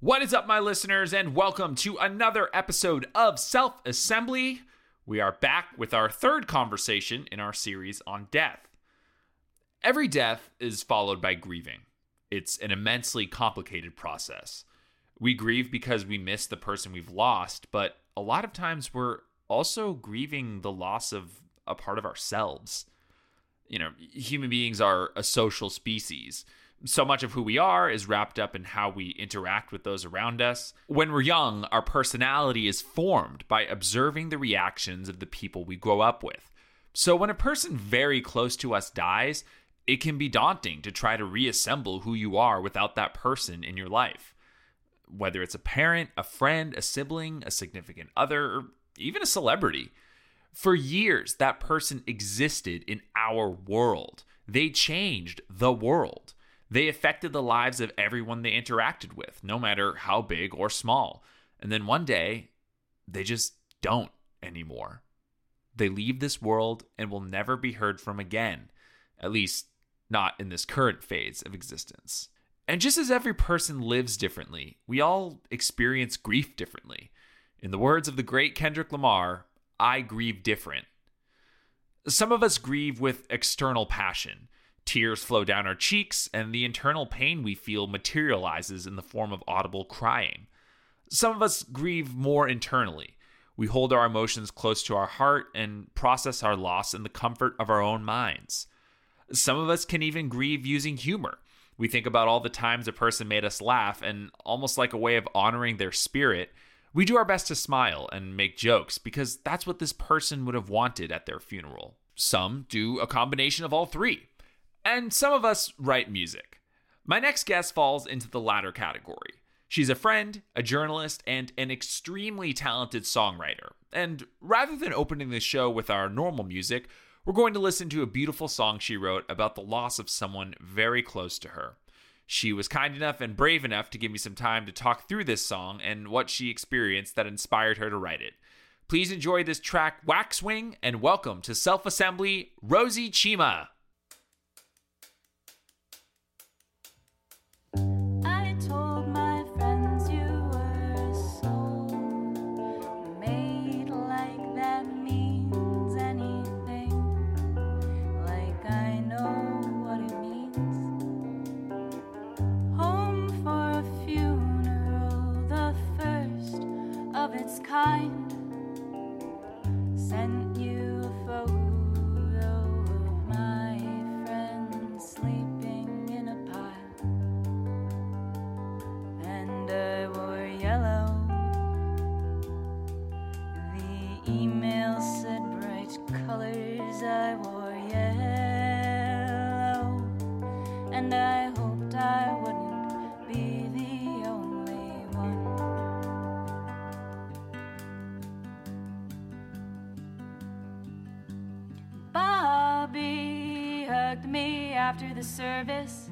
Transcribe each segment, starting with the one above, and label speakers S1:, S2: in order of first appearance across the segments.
S1: What is up, my listeners, and welcome to another episode of Self Assembly. We are back with our third conversation in our series on death. Every death is followed by grieving. It's an immensely complicated process. We grieve because we miss the person we've lost, but a lot of times we're also grieving the loss of a part of ourselves. You know, human beings are a social species so much of who we are is wrapped up in how we interact with those around us. When we're young, our personality is formed by observing the reactions of the people we grow up with. So when a person very close to us dies, it can be daunting to try to reassemble who you are without that person in your life. Whether it's a parent, a friend, a sibling, a significant other, or even a celebrity. For years, that person existed in our world. They changed the world. They affected the lives of everyone they interacted with, no matter how big or small. And then one day, they just don't anymore. They leave this world and will never be heard from again, at least not in this current phase of existence. And just as every person lives differently, we all experience grief differently. In the words of the great Kendrick Lamar, I grieve different. Some of us grieve with external passion. Tears flow down our cheeks, and the internal pain we feel materializes in the form of audible crying. Some of us grieve more internally. We hold our emotions close to our heart and process our loss in the comfort of our own minds. Some of us can even grieve using humor. We think about all the times a person made us laugh, and almost like a way of honoring their spirit, we do our best to smile and make jokes because that's what this person would have wanted at their funeral. Some do a combination of all three. And some of us write music. My next guest falls into the latter category. She's a friend, a journalist, and an extremely talented songwriter. And rather than opening the show with our normal music, we're going to listen to a beautiful song she wrote about the loss of someone very close to her. She was kind enough and brave enough to give me some time to talk through this song and what she experienced that inspired her to write it. Please enjoy this track, Waxwing, and welcome to Self Assembly, Rosie Chima.
S2: The service.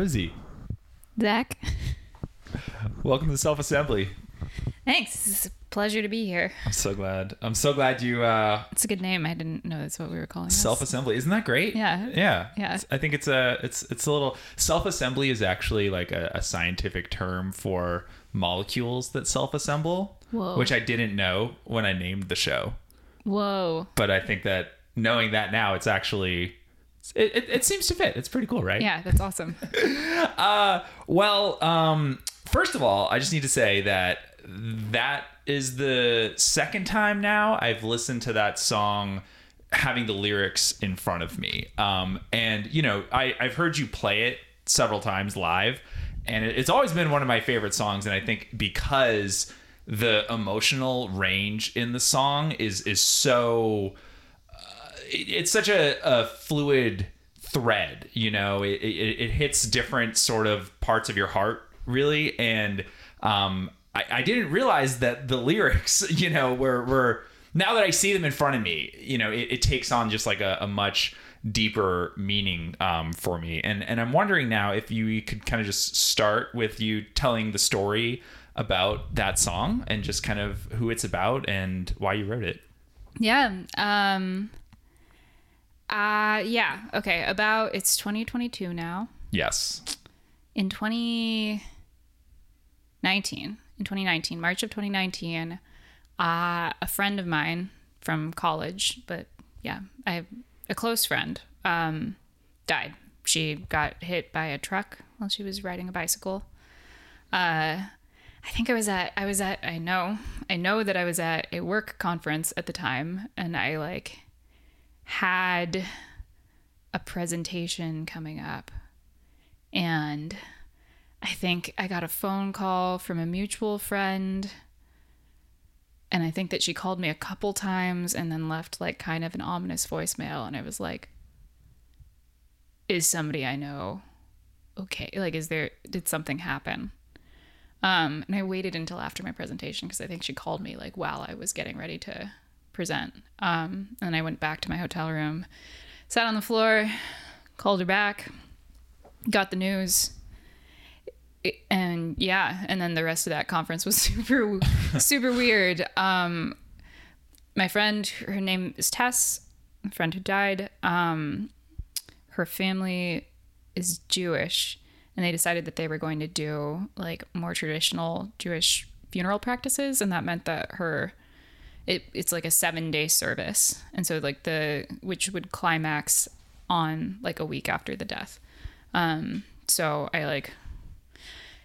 S1: Rosie,
S3: Zach,
S1: welcome to Self Assembly.
S3: thanks. It's a pleasure to be here.
S1: I'm so glad. I'm so glad you uh
S3: It's a good name. I didn't know that's what we were calling this.
S1: self assembly. Isn't that great?
S3: Yeah.
S1: Yeah.
S3: Yeah.
S1: I think it's a it's it's a little self assembly is actually like a, a scientific term for molecules that self assemble.
S3: Whoa.
S1: Which I didn't know when I named the show.
S3: Whoa.
S1: But I think that knowing that now it's actually it, it, it seems to fit. It's pretty cool, right?
S3: Yeah, that's awesome.
S1: Uh, well, um, first of all, I just need to say that that is the second time now I've listened to that song having the lyrics in front of me. Um, and you know, I, I've heard you play it several times live, and it, it's always been one of my favorite songs. And I think because the emotional range in the song is is so it's such a, a fluid thread you know it, it, it hits different sort of parts of your heart really and um I, I didn't realize that the lyrics you know were were now that i see them in front of me you know it, it takes on just like a, a much deeper meaning um, for me and and i'm wondering now if you could kind of just start with you telling the story about that song and just kind of who it's about and why you wrote it
S3: Yeah. Um uh yeah, okay. About it's 2022 now.
S1: yes
S3: In 2019, in 2019, March of 2019, uh, a friend of mine from college, but yeah, I have a close friend, um, died. She got hit by a truck while she was riding a bicycle. Uh, I think I was at I was at I know I know that I was at a work conference at the time and I like had a presentation coming up. And I think I got a phone call from a mutual friend. And I think that she called me a couple times and then left like kind of an ominous voicemail. And I was like is somebody I know okay? Like is there did something happen? Um, and I waited until after my presentation because I think she called me like while I was getting ready to present. Um, and I went back to my hotel room, sat on the floor, called her back, got the news. And yeah, and then the rest of that conference was super, super weird. Um, my friend, her name is Tess, a friend who died. Um, her family is Jewish, and they decided that they were going to do like more traditional Jewish funeral practices, and that meant that her it, it's like a seven day service, and so like the which would climax on like a week after the death. Um, so I like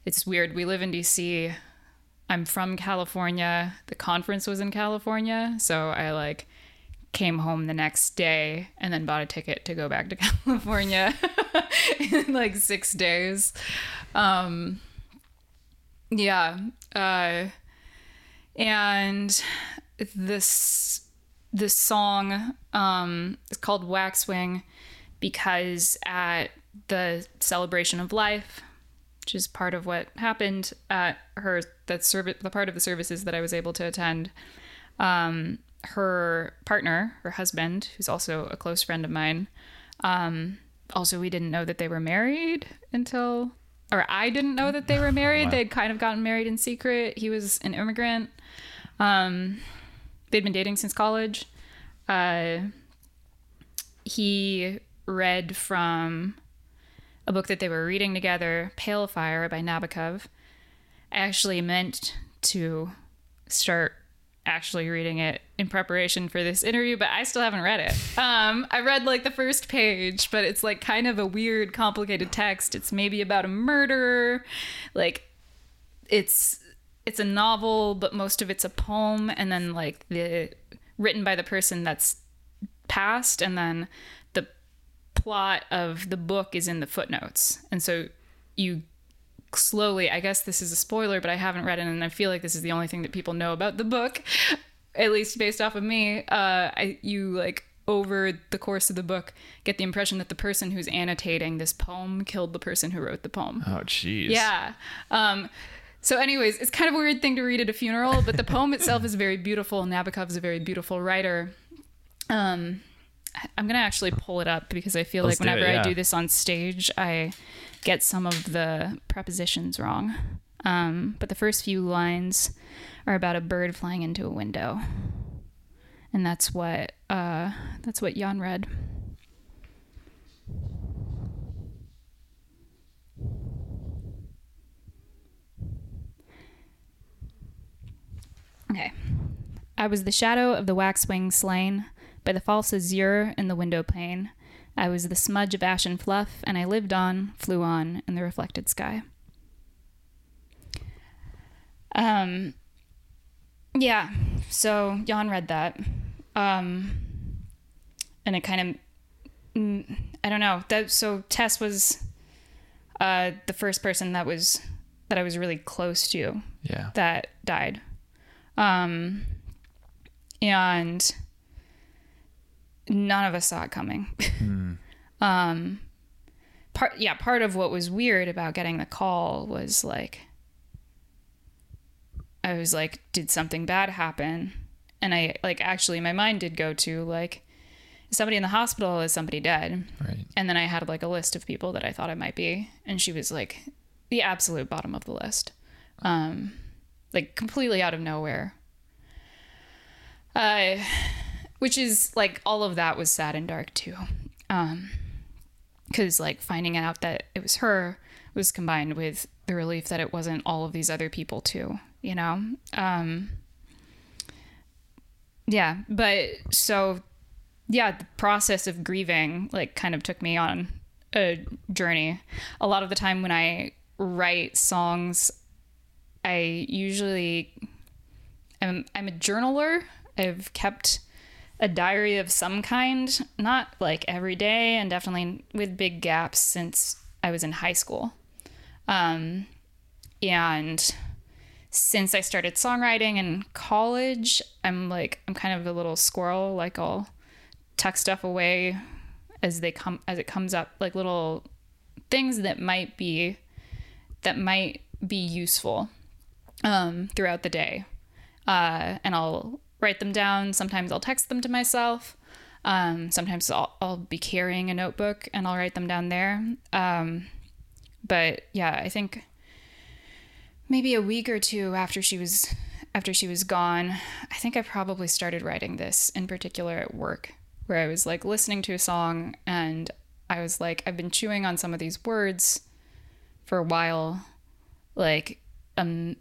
S3: it's weird. We live in DC. I'm from California. The conference was in California, so I like came home the next day and then bought a ticket to go back to California in like 6 days. Um yeah, uh and this this song um is called Waxwing because at the celebration of life which is part of what happened at her that service the part of the services that I was able to attend um her partner her husband who's also a close friend of mine um also we didn't know that they were married until or I didn't know that they were married. They'd kind of gotten married in secret. He was an immigrant. Um they'd been dating since college uh he read from a book that they were reading together, Pale Fire by Nabokov. I actually meant to start actually reading it in preparation for this interview, but I still haven't read it. Um, I read like the first page, but it's like kind of a weird, complicated text. It's maybe about a murderer. Like it's it's a novel, but most of it's a poem, and then like the written by the person that's passed, and then the plot of the book is in the footnotes. And so you slowly, I guess this is a spoiler, but I haven't read it and I feel like this is the only thing that people know about the book, at least based off of me. Uh, I, you like over the course of the book get the impression that the person who's annotating this poem killed the person who wrote the poem.
S1: Oh, jeez.
S3: Yeah. Um, so, anyways, it's kind of a weird thing to read at a funeral, but the poem itself is very beautiful. Nabokov is a very beautiful writer. Um, I'm gonna actually pull it up because I feel
S1: Let's
S3: like
S1: do it,
S3: whenever
S1: yeah.
S3: I do this on stage, I get some of the prepositions wrong. Um, but the first few lines are about a bird flying into a window, and that's what uh, that's what Jan read. Okay. I was the shadow of the waxwing slain by the false azure in the window pane. I was the smudge of ashen fluff, and I lived on, flew on in the reflected sky. Um, yeah, so Jan read that. Um, and it kind of, mm, I don't know. That so Tess was uh, the first person that was that I was really close to
S1: Yeah.
S3: that died. Um, and none of us saw it coming. um, part yeah, part of what was weird about getting the call was like, I was like, did something bad happen? And I like actually my mind did go to like, somebody in the hospital? Is somebody dead?
S1: Right.
S3: And then I had like a list of people that I thought it might be, and she was like the absolute bottom of the list, um, like completely out of nowhere. Uh, which is like all of that was sad and dark too, um, because like finding out that it was her was combined with the relief that it wasn't all of these other people too, you know. Um, yeah, but so yeah, the process of grieving like kind of took me on a journey. A lot of the time when I write songs, I usually am I'm a journaler. I've kept a diary of some kind, not like every day, and definitely with big gaps since I was in high school. Um, and since I started songwriting in college, I'm like I'm kind of a little squirrel. Like I'll tuck stuff away as they come as it comes up, like little things that might be that might be useful um, throughout the day. Uh, and I'll write them down. Sometimes I'll text them to myself. Um, sometimes I'll, I'll be carrying a notebook and I'll write them down there. Um, but yeah, I think maybe a week or two after she was after she was gone, I think I probably started writing this in particular at work, where I was like listening to a song and I was like, I've been chewing on some of these words for a while, like um,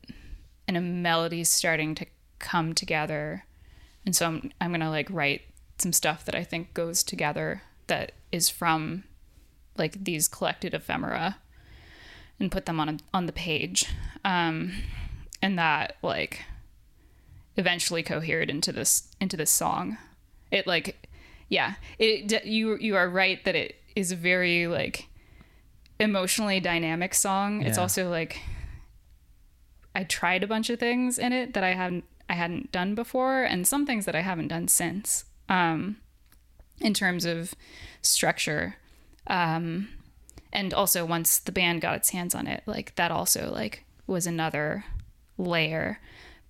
S3: and a melody's starting to come together, and so I'm I'm gonna like write some stuff that I think goes together that is from like these collected ephemera and put them on a, on the page. Um, and that like eventually cohered into this into this song. It like yeah it you you are right that it is a very like emotionally dynamic song. It's also like i tried a bunch of things in it that i hadn't i hadn't done before and some things that i haven't done since um in terms of structure. Um and also once the band got its hands on it like that also like was another layer.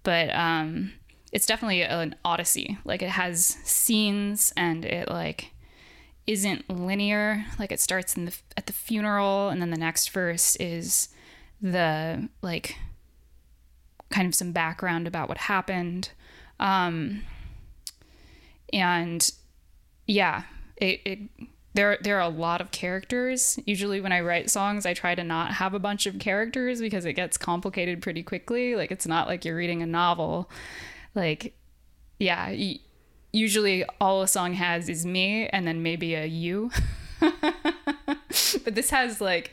S3: But um it's definitely an odyssey. Like it has scenes and it like isn't linear. Like it starts in the at the funeral and then the next verse is the like kind of some background about what happened. Um and yeah it, it there there are a lot of characters. Usually when i write songs i try to not have a bunch of characters because it gets complicated pretty quickly. Like it's not like you're reading a novel. Like yeah y- usually all a song has is me and then maybe a you. But this has like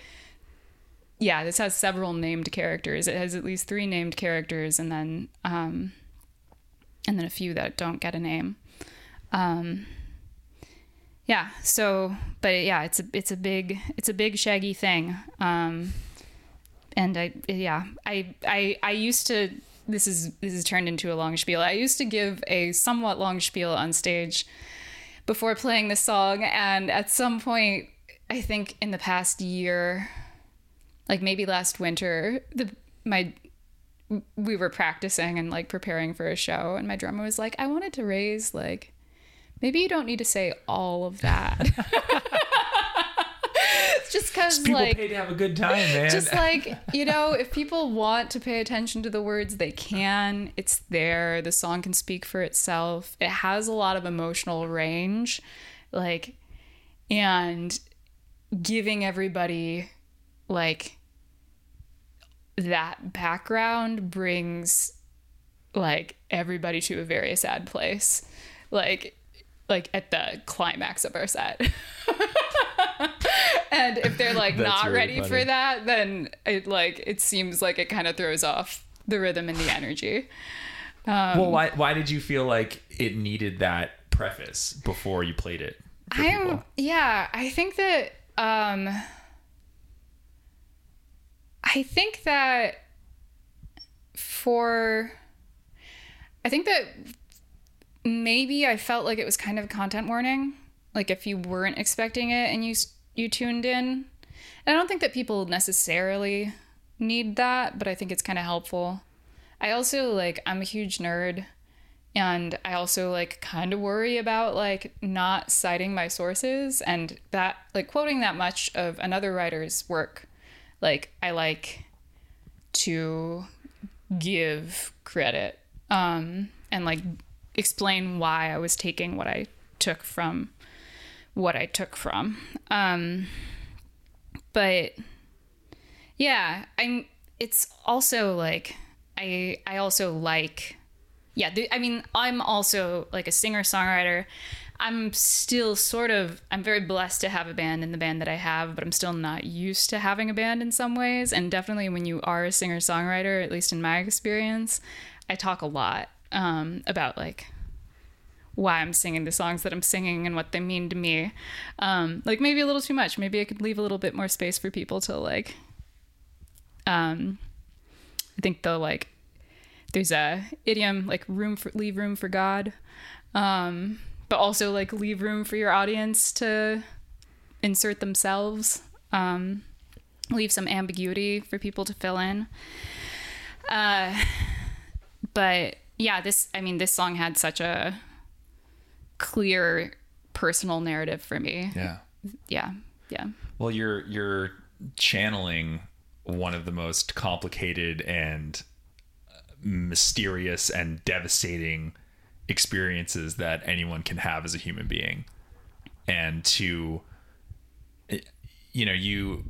S3: yeah this has several named characters. It has at least three named characters and then um and then a few that don't get a name. Um yeah so but yeah it's a it's a big it's a big shaggy thing. Um and i yeah i i i used to this is this is turned into a long spiel. I used to give a somewhat long spiel on stage before playing the song. And at some point i think in the past year like maybe last winter the my we were practicing and like preparing for a show and my drummer was like i wanted to raise like maybe you don't need to say all of that. It's just because
S1: People
S3: like
S1: pay to have a good time, man.
S3: just like you know if people want to pay attention to the words they can. It's there. The song can speak for itself. It has a lot of emotional range like and giving everybody like that background brings like everybody to a very sad place like like at the climax of our set and if they're like not
S1: really
S3: ready
S1: funny.
S3: for that then it like it seems like it kind of throws off the rhythm and the energy
S1: well, why why did you feel like it needed that preface before you played it?
S3: I'm
S1: people?
S3: yeah i think that um i think that for i think that maybe i felt like it was kind of a content warning like if you weren't expecting it and you you tuned in. I don't think that people necessarily need that but i think it's kind of helpful. I also like i'm a huge nerd and i also like kind of worry about like not citing my sources and that like quoting that much of another writer's work like i like to give credit um and like explain why i was taking what i took from what i took from. Um but yeah i'm it's also like i i also like yeah i mean i'm also like a singer songwriter I'm still sort of I'm very blessed to have a band in the band that I have, but I'm still not used to having a band in some ways. And definitely when you are a singer songwriter, at least in my experience, I talk a lot um, about like why I'm singing the songs that I'm singing and what they mean to me. Um, like maybe a little too much. Maybe I could leave a little bit more space for people to like. Um, I think the like there's a idiom like room for leave room for God, um, but also like leave room for your audience to insert themselves. Um, leave some ambiguity for people to fill in. Uh, but yeah, this I mean this song had such a clear personal narrative for me.
S1: Yeah.
S3: Yeah. Yeah.
S1: Well, you're you're channeling one of the most complicated and uh, mysterious and devastating experiences that anyone can have as a human being. And to you know, you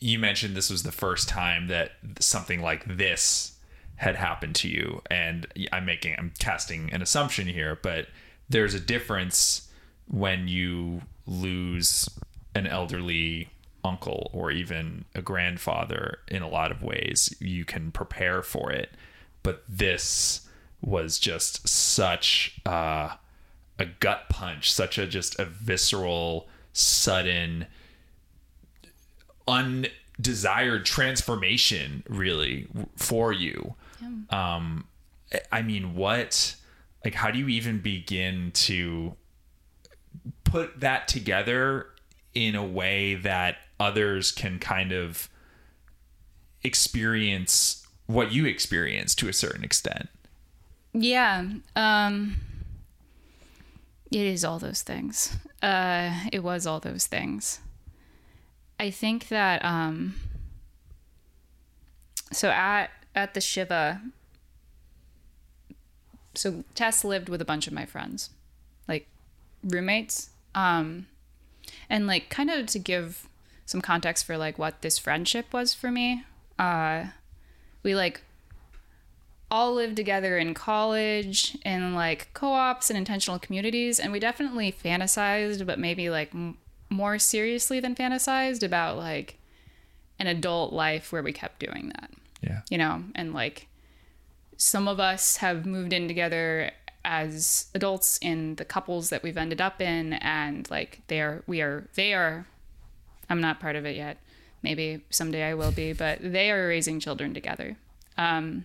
S1: you mentioned this was the first time that something like this had happened to you. And I'm making I'm casting an assumption here, but there's a difference when you lose an elderly uncle or even a grandfather in a lot of ways. You can prepare for it. But this was just such uh, a gut punch such a just a visceral sudden undesired transformation really for you. Um i mean what like how do you even begin to put that together in a way that others can kind of experience what you experience to a certain extent
S3: Yeah. Um it is all those things. Uh it was all those things. I think that um so at at the Shiva so Tess lived with a bunch of my friends. Like roommates. Um and like kind of to give some context for like what this friendship was for me. Uh we like all lived together in college in like co-ops and intentional communities and we definitely fantasized but maybe like m- more seriously than fantasized about like an adult life where we kept doing that.
S1: Yeah.
S3: You know and like some of us have moved in together as adults in the couples that we've ended up in and like they are we are they are i'm not part of it yet. Maybe someday i will be but they are raising children together. Um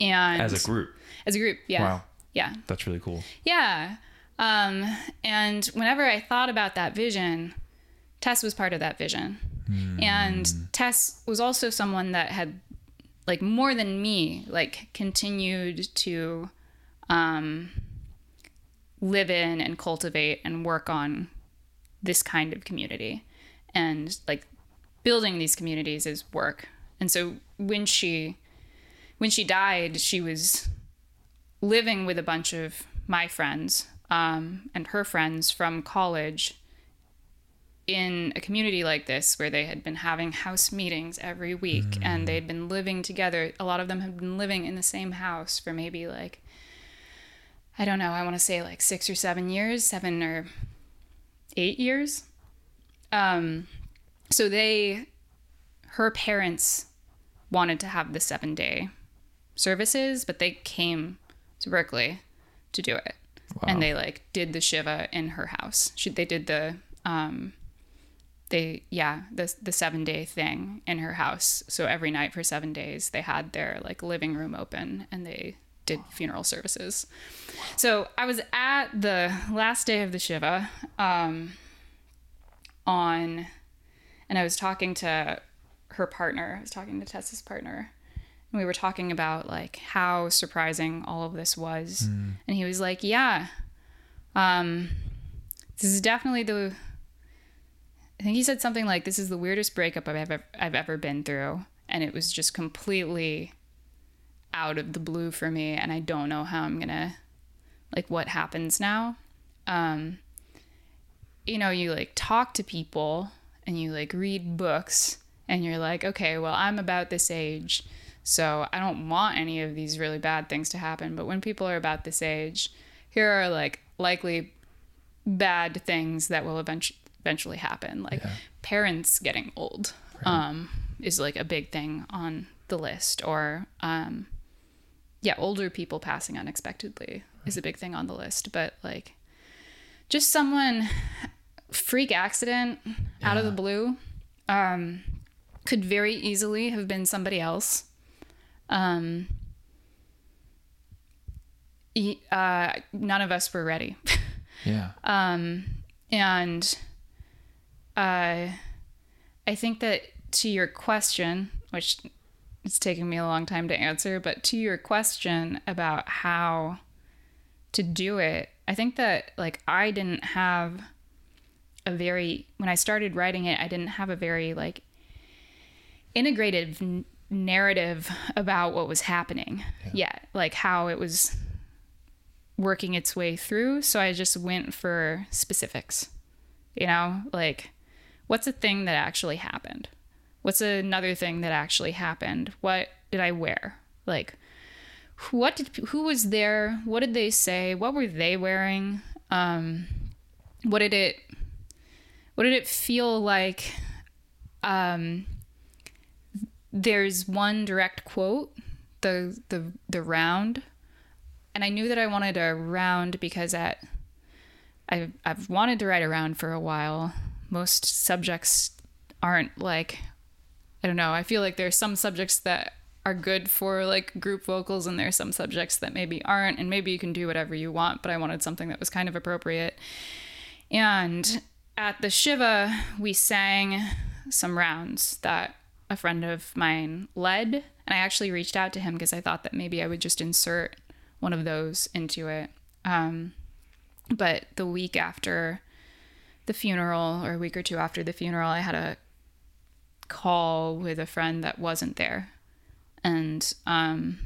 S3: and
S1: as a group.
S3: As a group yeah.
S1: Wow.
S3: yeah.
S1: That's really cool.
S3: Yeah. Um and whenever i thought about that vision tess was part of that vision. And tess was also someone that had like more than me like continued to um live in and cultivate and work on this kind of community. And like building these communities is work. And so when she when she died she was living with a bunch of my friends um, and her friends from college in a community like this where they had been having house meetings every week and they'd been living together. A lot of them had been living in the same house for maybe like i don't know i want to say like six or seven years seven or eight years. Um so they her parents wanted to have the seven day services but they came to berkeley to do it. And they like did the shiva in her house. She, they did the um they yeah the the seven day thing in her house. So every night for seven days they had their like living room open and they did funeral services. So i was at the last day of the shiva um on and i was talking to her partner. I was talking to tessa's partner we were talking about like how surprising all of this was. And he was like yeah um this is definitely the I think he said something like, "This is the weirdest breakup I've ever I've ever been through," and it was just completely out of the blue for me, and I don't know how I'm gonna like what happens now. Um, you know, you like talk to people and you like read books, and you're like, okay, well, I'm about this age, so I don't want any of these really bad things to happen. But when people are about this age, here are like likely bad things that will eventually eventually happen like parents getting old um is like a big thing on the list or um yeah older people passing unexpectedly is a big thing on the list but like just someone freak accident out of the blue um could very easily have been somebody else um uh none of us were ready
S1: Yeah.
S3: Um, and uh, I think that to your question, which it's taking me a long time to answer, but to your question about how to do it, I think that like I didn't have a very when I started writing it, I didn't have a very like integrated narrative about what was happening yet, like how it was working its way through. So I just went for specifics. You know, like what's a thing that actually happened? What's another thing that actually happened? What did I wear? Like what did who was there? What did they say? What were they wearing? Um what did it what did it feel like um there's one direct quote the the the round and I knew that I wanted a round because at I've I've wanted to write a round for a while. Most subjects aren't like I don't know. I feel like there's some subjects that are good for like group vocals and there's some subjects that maybe aren't and maybe you can do whatever you want, but I wanted something that was kind of appropriate. And at the Shiva, we sang some rounds that a friend of mine led, and I actually reached out to him because I thought that maybe I would just insert one of those into it. Um, but the week after the funeral, or a week or two after the funeral, I had a call with a friend that wasn't there, and um,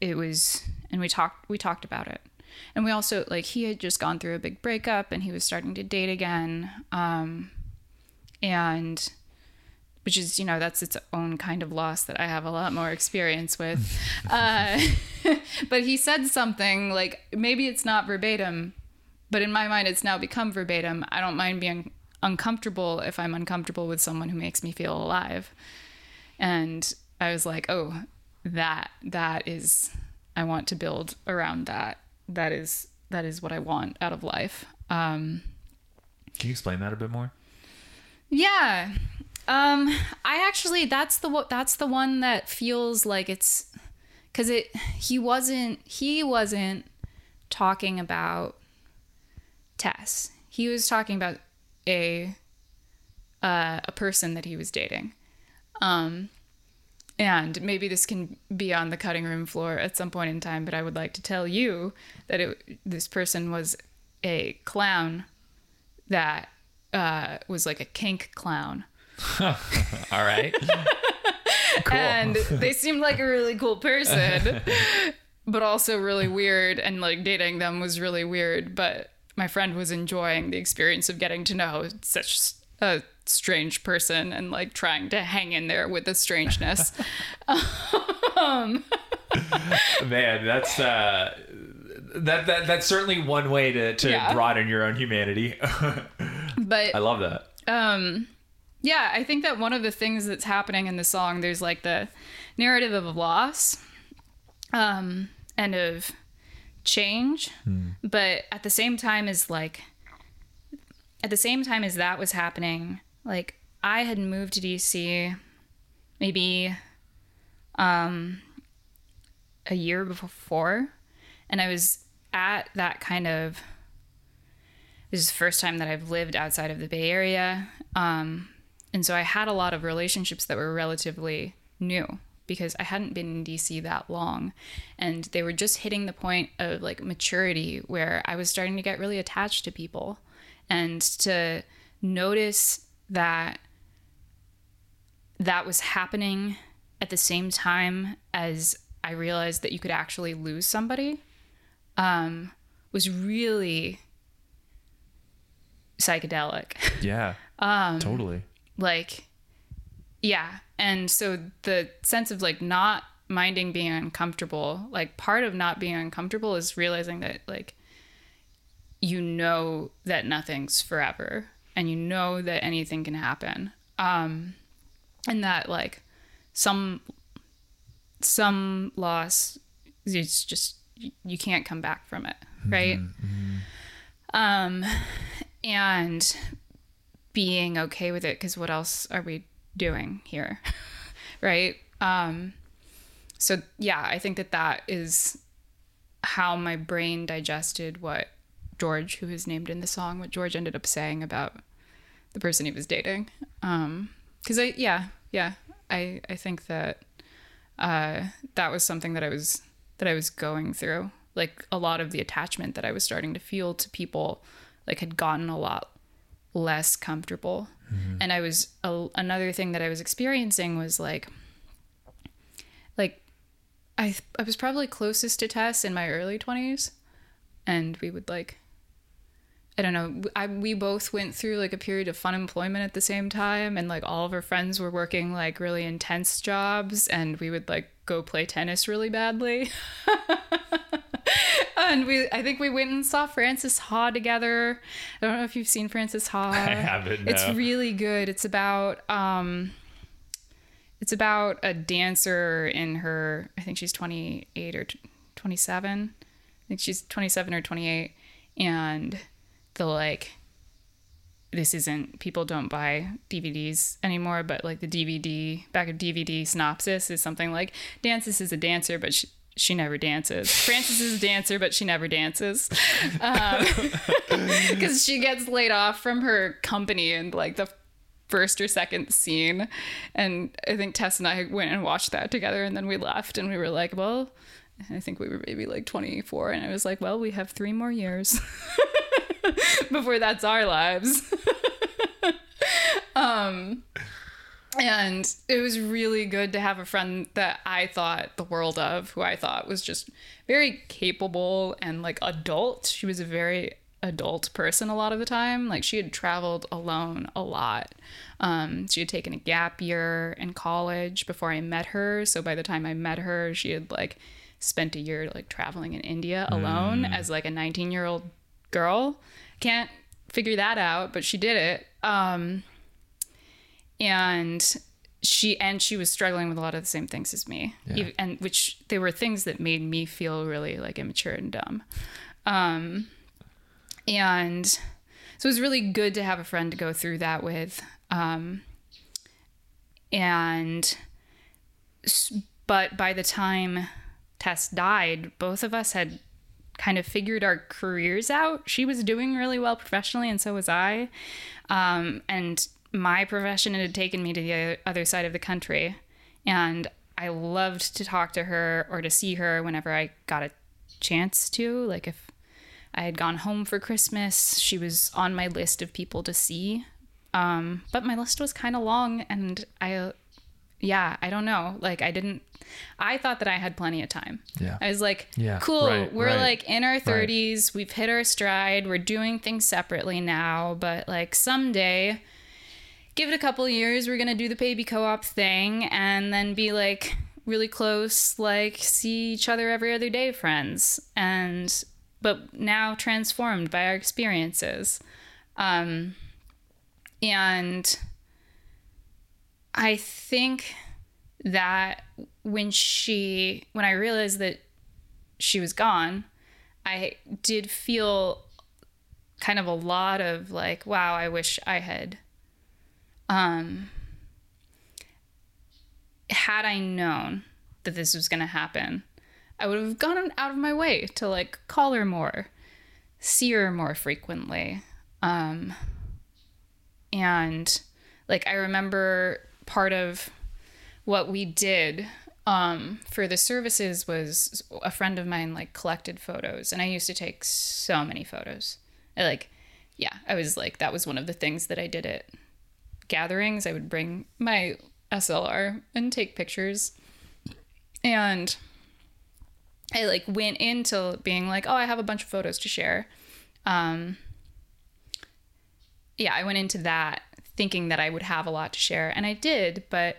S3: it was, and we talked, we talked about it, and we also like he had just gone through a big breakup, and he was starting to date again, um, and which is you know that's its own kind of loss that I have a lot more experience with. uh, but he said something like maybe it's not verbatim, but in my mind it's now become verbatim. I don't mind being uncomfortable if I'm uncomfortable with someone who makes me feel alive. And I was like, oh, that that is I want to build around that. That is that is what I want out of life. Um,
S1: Can you explain that a bit more?
S3: yeah. Um I actually that's the that's the one that feels like it's cuz it he wasn't he wasn't talking about Tess. He was talking about a uh, a person that he was dating. Um and maybe this can be on the cutting room floor at some point in time, but I would like to tell you that it, this person was a clown that uh, was like a kink clown.
S1: All right. cool.
S3: and they seemed like a really cool person but also really weird and like dating them was really weird but my friend was enjoying the experience of getting to know such a strange person and like trying to hang in there with the strangeness
S1: Man, that's uh that, that that's certainly one way to, to
S3: Yeah.
S1: broaden your own humanity.
S3: but
S1: I love that.
S3: um yeah i think that one of the things that's happening in the song there's like the narrative of loss um and of change but at the same time as like at the same time as that was happening like i had moved to dc maybe um a year before and i was at that kind of this is the first time that I've lived outside of the Bay Area. Um, and so I had a lot of relationships that were relatively new because I hadn't been in DC that long. And they were just hitting the point of like maturity where I was starting to get really attached to people and to notice that that was happening at the same time as I realized that you could actually lose somebody um, was really psychedelic.
S1: Yeah.
S3: Um,
S1: totally.
S3: Like, yeah. And so the sense of like not minding being uncomfortable, like part of not being uncomfortable is realizing that like you know that nothing's forever and you know that anything can happen. Um, and that like some some loss it's just you- you can't come back from it, right? Um and being okay with it cuz what else are we doing here? right? Um so yeah, I think that that is how my brain digested what George, who is named in the song, what George ended up saying about the person he was dating. Um, cause I, yeah, yeah, I, I think that, uh, that was something that I was, that I was going through. Like a lot of the attachment that I was starting to feel to people, like had gotten a lot less comfortable. Mm-hmm. And I was, a, another thing that I was experiencing was like, like I I was probably closest to Tess in my early 20s and we would like I don't know I we both went through like a period of fun employment at the same time and like all of our friends were working like really intense jobs and we would like go play tennis really badly. and we I think we went and saw Frances Ha together. I don't know if you've seen Frances Ha.
S1: I haven't,
S3: It's really good. It's about um it's about a dancer in her i think she's 28 or 27 i think she's 27 or 28 and the like this isn't people don't buy dvds anymore but like the dvd back of dvd synopsis is something like dances is a dancer but she, she never dances frances is a dancer but she never dances because she gets laid off from her company in like the first or second scene. And I think Tess and I went and watched that together and then we left and we were like, well, I think we were maybe like 24. And I was like, well, we have three more years before that's our lives. um, and it was really good to have a friend that I thought the world of, who I thought was just very capable and like adult. She was a very adult person a lot of the time. Like she had traveled alone a lot. Um, she had taken a gap year in college before I met her. So by the time I met her, she had like spent a year like traveling in India alone as like a 19 year old girl. Can't figure that out, but she did it. Um, and she and she was struggling with a lot of the same things as me.
S4: Yeah.
S3: And which they were things that made me feel really like immature and dumb. Um and so it was really good to have a friend to go through that with. Um and but by the time tess died both of us had kind of figured our careers out. She was doing really well professionally and so was i. Um, and my profession had taken me to the other side of the country and i loved to talk to her or to see her whenever i got a chance to like if i had gone home for christmas she was on my list of people to see. Um, but my list was kind of long and i yeah i don't know. Like i didn't i thought that i had plenty of time.
S4: Yeah.
S3: i was like
S4: Yeah,
S3: cool
S4: right,
S3: we're
S4: right,
S3: like in our 30s we've hit our stride we're doing things separately now but like someday give it a couple years we're gonna do the baby co-op thing and then be like really close like see each other every other day friends. And but now transformed by our experiences. Um and i think that when she when i realized that she was gone i did feel kind of a lot of like wow i wish i had um had i known that this was going to happen i would have gone out of my way to like call her more see her more frequently. Um and like i remember part of what we did um, for the services was a friend of mine like collected photos and i used to take so many photos. I, like yeah i was like that was one of the things that i did at gatherings i would bring my slr and take pictures and i like went into being like oh i have a bunch of photos to share um yeah i went into that thinking that i would have a lot to share and i did but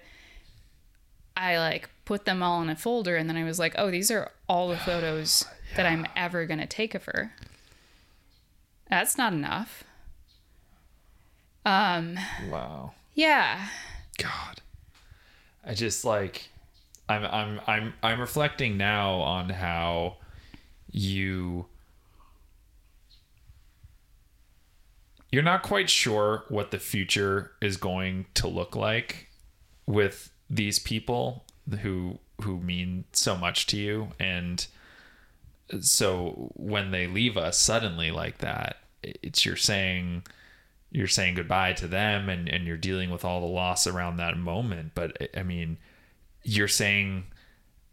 S3: I like put them all in a folder and then I was like, oh, these are all the photos that I'm ever going to take of her. That's not enough. Um,
S1: Wow.
S3: yeah.
S1: God. I just like I'm I'm I'm I'm reflecting now on how you you're not quite sure what the future is going to look like with these people who who mean so much to you and so when they leave us suddenly like that it's you're saying you're saying goodbye to them and and you're dealing with all the loss around that moment but i mean you're saying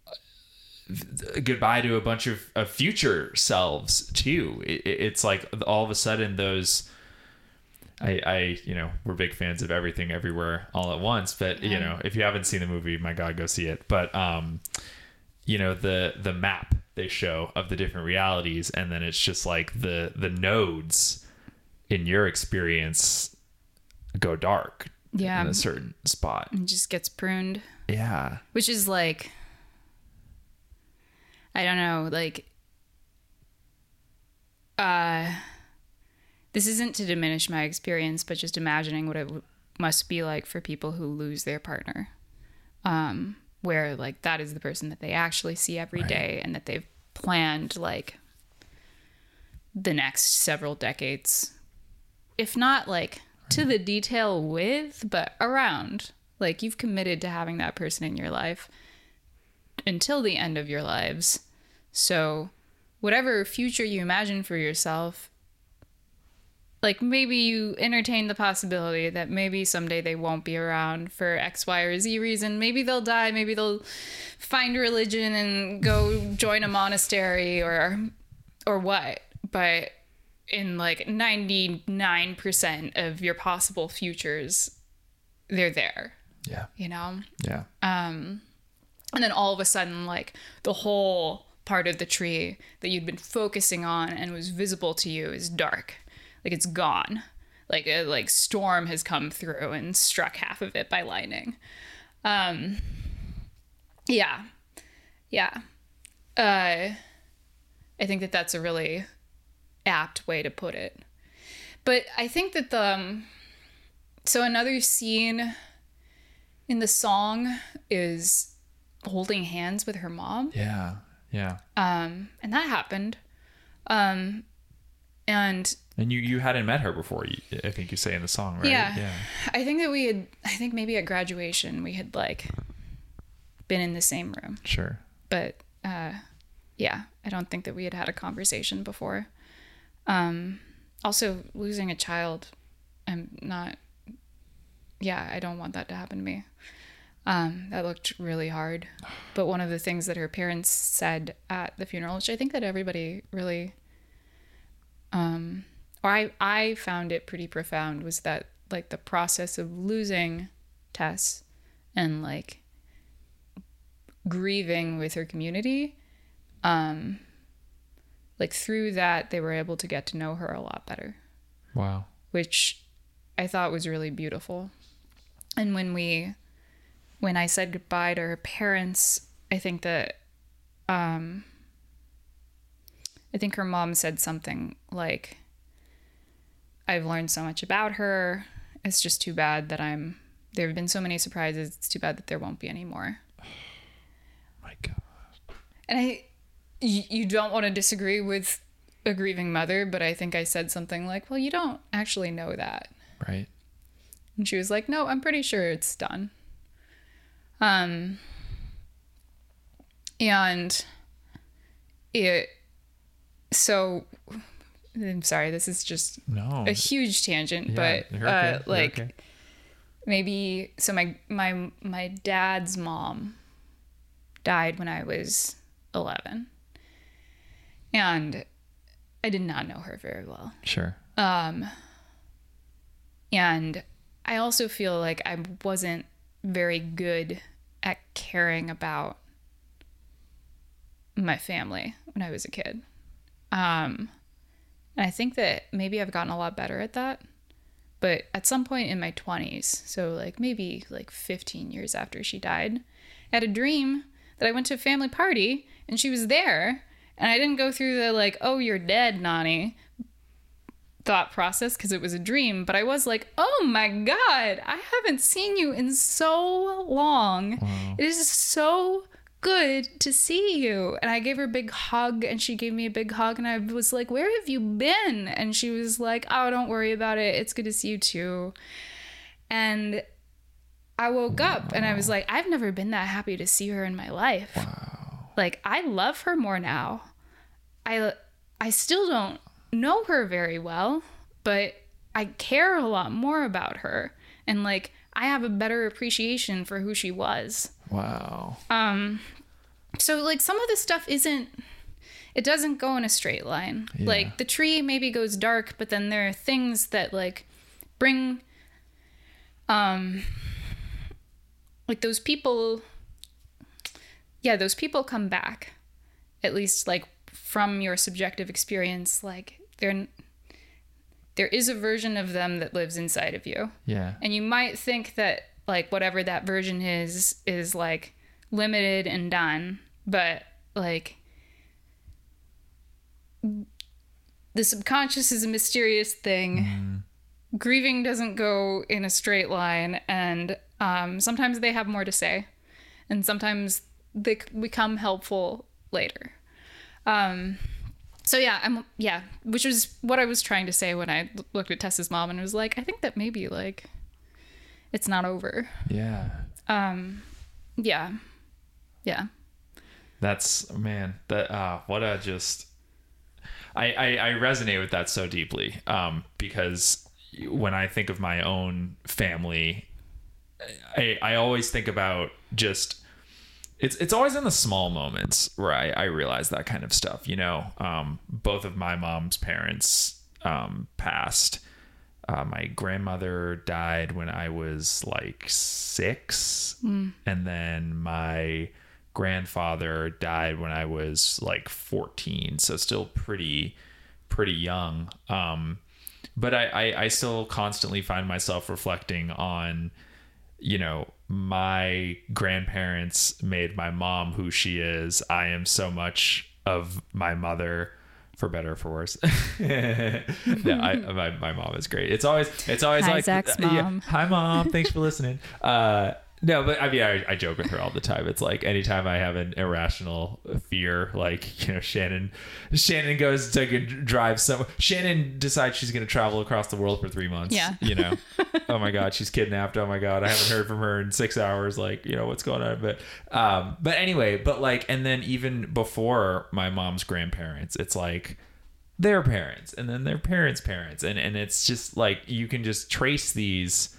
S1: uh, goodbye to a bunch of, of future selves too it, it- it's like all of a sudden those I, I, you know, we're big fans of everything, everywhere, all at once. But you know, if you haven't seen the movie, my God, go see it. But um, you know, the the map they show of the different realities, and then it's just like the the nodes in your experience go dark
S3: Yeah.
S1: in a certain spot.
S3: It just gets pruned.
S1: Yeah,
S3: which is like i don't know like uh this isn't to diminish my experience but just imagining what it w- must be like for people who lose their partner um where like that is the person that they actually see every day, and that they've planned like the next several decades if not like to the detail with but around like you've committed to having that person in your life until the end of your lives. So, whatever future you imagine for yourself, like maybe you entertain the possibility that maybe someday they won't be around for X, Y, or Z reason. Maybe they'll die. Maybe they'll find religion and go join a monastery or or what. But in like 99% of your possible futures, they're there,
S1: yeah,
S3: you know?
S1: yeah, um
S3: and then all of a sudden like the whole part of the tree that you'd been focusing on and was visible to you is dark. Like it's gone. Like a like storm has come through and struck half of it by lightning. Um yeah. Yeah. Uh i think that that's a really apt way to put it but i think that the um, so another scene in the song is holding hands with her mom
S1: yeah, yeah.
S3: um and that happened um and
S1: And you you hadn't met her before. I think you say in the song, right?
S3: Yeah.
S1: yeah.
S3: i think that we had i think maybe at graduation we had like been in the same room
S1: Sure.
S3: but uh yeah i don't think that we had had a conversation before um also losing a child i'm not yeah i don't want that to happen to me. Um that looked really hard. But one of the things that her parents said at the funeral which i think that everybody really um or i i found it pretty profound was that like the process of losing tess and like grieving with her community um like through that they were able to get to know her a lot better.
S1: Wow.
S3: which i thought was really beautiful. And when we when i said goodbye to her parents i think that um i think her mom said something like i've learned so much about her. It's just too bad that i'm there have been so many surprises. It's too bad that there won't be any more.
S1: My God.
S3: and I, you, you don't want to disagree with a grieving mother, but I think I said something like, "Well, you don't actually know that,"
S1: Right.
S3: and she was like, "No, I'm pretty sure it's done." Um, and it, so, I'm sorry, this is just
S1: No.
S3: a huge tangent,
S1: Yeah,
S3: but
S1: you're
S3: uh, like
S1: okay.
S3: maybe so my my my dad's mom died when I was 11. And I did not know her very well.
S1: Sure.
S3: And I also feel like I wasn't very good at caring about my family when I was a kid. Um, and I think that maybe I've gotten a lot better at that. But at some point in my 20s, so like maybe like 15 years after she died, I had a dream that I went to a family party and she was there. And I didn't go through the like, oh, you're dead, Nani. thought process because it was a dream, but I was like, oh my God, I haven't seen you in so long. It is so good to see you. And I gave her a big hug and she gave me a big hug and I was like, where have you been? And she was like, oh, don't worry about it. It's good to see you too. And I woke up and I was like, I've never been that happy to see her in my life. Like I love her more now. I I still don't know her very well, but I care a lot more about her and like I have a better appreciation for who she was.
S1: Wow.
S3: Um so like some of this stuff isn't it doesn't go in a straight line. Like the tree maybe goes dark, but then there are things that like bring um like those people yeah, those people come back. At least like from your subjective experience, like they're there is a version of them that lives inside of you.
S1: Yeah.
S3: And you might think that like whatever that version is is like limited and done, but like the subconscious is a mysterious thing. Grieving doesn't go in a straight line, and um, sometimes they have more to say, and sometimes they become helpful later. Um, so yeah, I'm yeah, which was what I was trying to say when I looked at Tess's mom and was like, I think that maybe like it's not over.
S1: Yeah.
S3: Um, yeah, yeah,
S1: That's man. That uh, what a just. I, I I resonate with that so deeply. Um, because when I think of my own family, I I always think about just. It's, it's always in the small moments where I, I realize that kind of stuff. You know, um, both of my mom's parents um, passed. Uh, my grandmother died when I was like six, and then my grandfather died when I was like 14, so still pretty pretty young. Um, but I, I I still constantly find myself reflecting on, you know, my grandparents made my mom who she is. I am so much of my mother for better or for worse. yeah, I, my, my mom is great. It's always it's always
S3: Hi,
S1: like
S3: Zach's
S1: yeah,
S3: mom.
S1: hi mom, thanks for listening. Uh, no, but I mean, I, I joke with her all the time. It's like anytime I have an irrational fear, like you know, Shannon, Shannon goes to drive some. Shannon decides she's going to travel across the world for three months.
S3: Yeah.
S1: you know, oh my god, she's kidnapped. Oh my god, I haven't heard from her in six hours. Like you know what's going on. But um, but anyway, but like, and then even before my mom's grandparents, it's like their parents and then their parents' parents, and and it's just like you can just trace these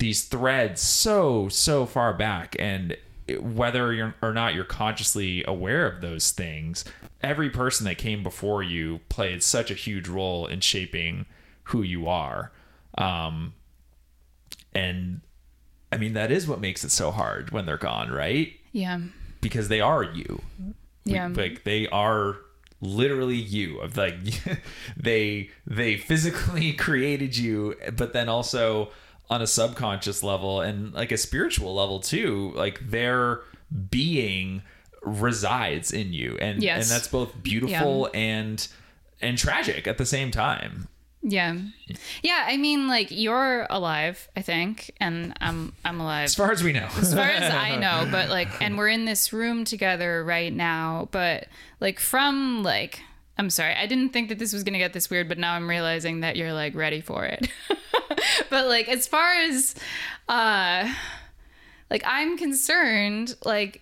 S1: these threads so so far back and whether you're or not you're consciously aware of those things every person that came before you played such a huge role in shaping who you are. Um and i mean that is what makes it so hard when they're gone right?
S3: Yeah,
S1: because they are you.
S3: Yeah.
S1: like they are literally you. Of like they they physically created you but then also on a subconscious level and like a spiritual level too like their being resides in you and
S3: Yes.
S1: and that's both beautiful and and tragic at the same time
S3: Yeah. Yeah, I mean like you're alive, I think, and I'm I'm alive.
S1: as far as we know
S3: as far as I know, but like and we're in this room together right now, but like from like I'm sorry, I didn't think that this was going to get this weird, but now I'm realizing that you're like ready for it. but like as far as uh like I'm concerned, like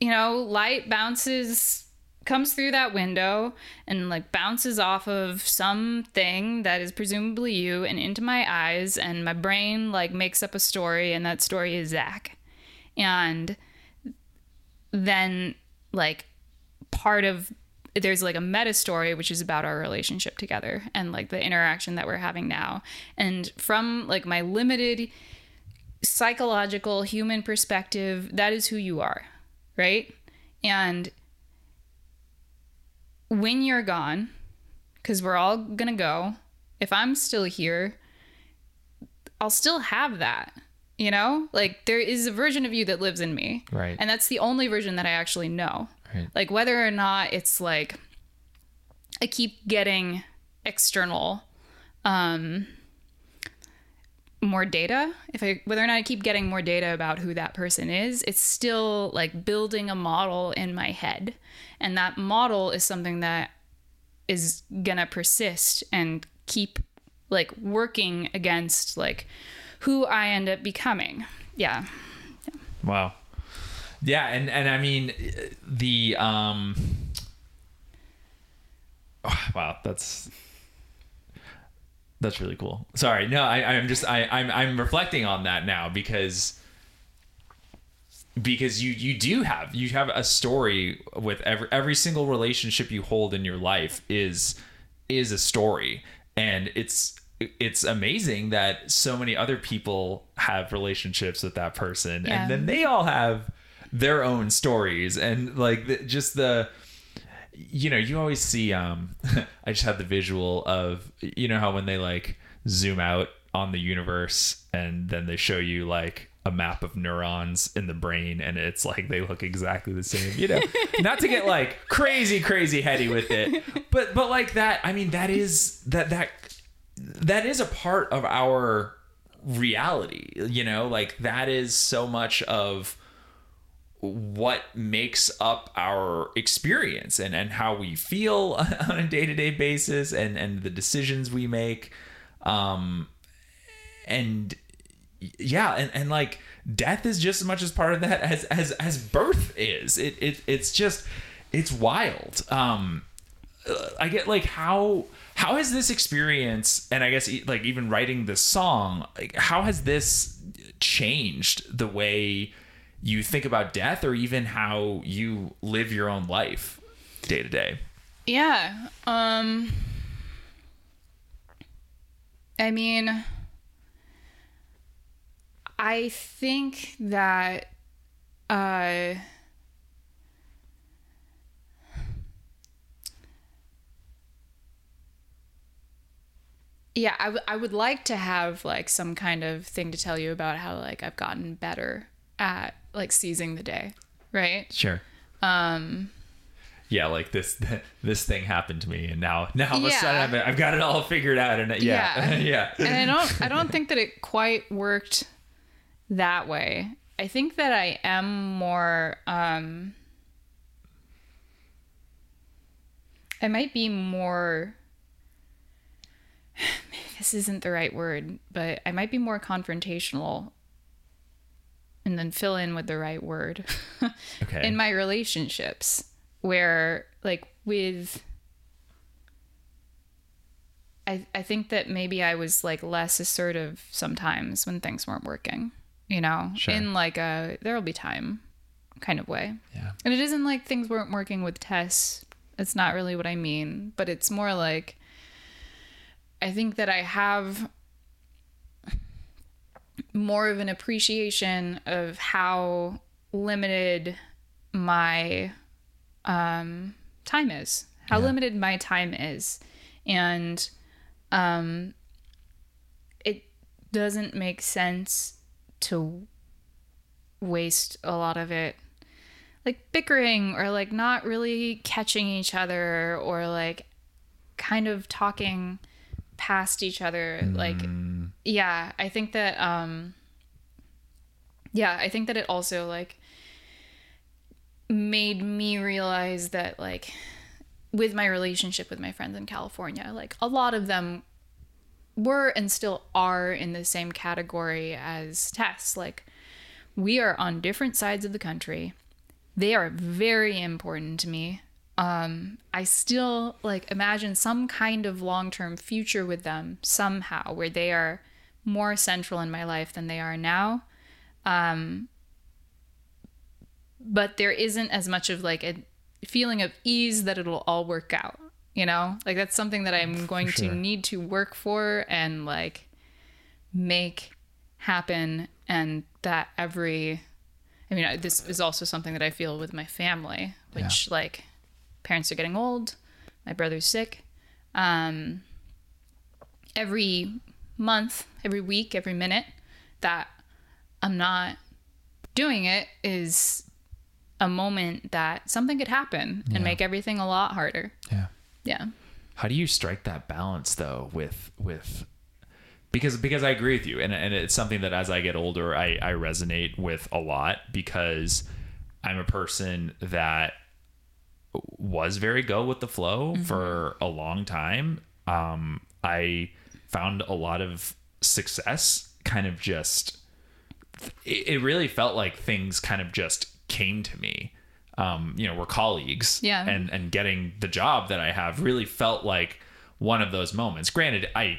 S3: you know, light bounces comes through that window and like bounces off of something that is presumably you and into my eyes and my brain like makes up a story and that story is Zach. And then like part of there's like a meta story which is about our relationship together and like the interaction that we're having now. And from like my limited psychological human perspective, that is who you are, right? And when you're gone, because we're all gonna go, if I'm still here, I'll still have that. You know? Like there is a version of you that lives in me.
S1: Right.
S3: And that's the only version that I actually know.
S1: Right.
S3: Like whether or not it's like I keep getting external um more data if i whether or not i keep getting more data about who that person is it's still like building a model in my head and that model is something that is gonna persist and keep like working against like who i end up becoming yeah
S1: Wow. Yeah, and and I mean the um oh, wow, that's that's really cool. Sorry. No, I I'm just I I'm I'm reflecting on that now because because you you do have you have a story with every every single relationship you hold in your life is is a story and it's it's amazing that so many other people have relationships with that person
S3: Yeah.
S1: and then they all have their own stories and like the, just the you know you always see um i just had the visual of you know how when they like zoom out on the universe and then they show you like a map of neurons in the brain and it's like they look exactly the same you know? Not to get like crazy crazy heady with it but but like that i mean that is that that that is a part of our reality you know? Like that is so much of what makes up our experience and and how we feel on a day-to-day basis and and the decisions we make. Um and yeah and, and like death is just as much as part of that as as as birth is. It, it it's just it's wild. Um uh, I get like how how has this experience and I guess like even writing this song like how has this changed the way you think about death or even how you live your own life day to day?
S3: Yeah. Um I mean I think that uh Yeah, I, w- I would like to have like some kind of thing to tell you about how like I've gotten better at like seizing the day, right?
S1: Sure. Um yeah, like this this thing happened to me and now now all of a
S3: Yeah.
S1: sudden I've, I've got it all figured out and yeah.
S3: Yeah.
S1: Yeah.
S3: and I don't I don't think that it quite worked that way. I think that I am more um I might be more this isn't the right word, but I might be more confrontational and then fill in with the right word
S1: okay.
S3: in my relationships where like with I I think that maybe I was like less assertive sometimes when things weren't working, you know,
S1: Sure.
S3: in like a there'll be time kind of way.
S1: yeah.
S3: And it isn't like things weren't working with Tess. It's not really what I mean, but it's more like I think that I have more of an appreciation of how limited my um, time is, how limited my time is. And um, it doesn't make sense to waste a lot of it like bickering or like not really catching each other or like kind of talking past each other like yeah i think that um yeah i think that it also like made me realize that like with my relationship with my friends in california like a lot of them were and still are in the same category as Tess. Like, we are on different sides of the country. They are very important to me. Um, I still like imagine some kind of long term future with them somehow where they are more central in my life than they are now. Um, but there isn't as much of like a feeling of ease that it'll all work out you know like that's something that i'm going
S1: sure.
S3: to need to work for and like make happen and that every i mean this is also something that i feel with my family which like parents are getting old my brother's sick um every month every week every minute that i'm not doing it is a moment that something could happen and make everything a lot harder
S1: Yeah.
S3: yeah
S1: how do you strike that balance though with with because because I agree with you and and it's something that as I get older I I resonate with a lot because I'm a person that was very go with the flow for a long time. Um, I found a lot of success kind of just, it, it really felt like things kind of just came to me. Um, you know, we're colleagues.
S3: Yeah.
S1: And, and getting the job that I have really felt like one of those moments. Granted, I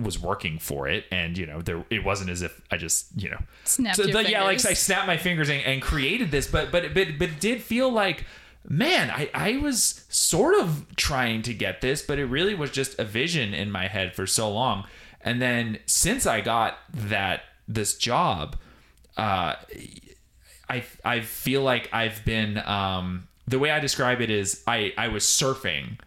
S1: was working for it and you know there it wasn't as if i just you know
S3: Snapped your
S1: but yeah like i snapped my fingers and, and created this but but but but it did feel like man I, I was sort of trying to get this but it really was just a vision in my head for so long and then since i got that this job uh i i feel like i've been um the way i describe it is i i was surfing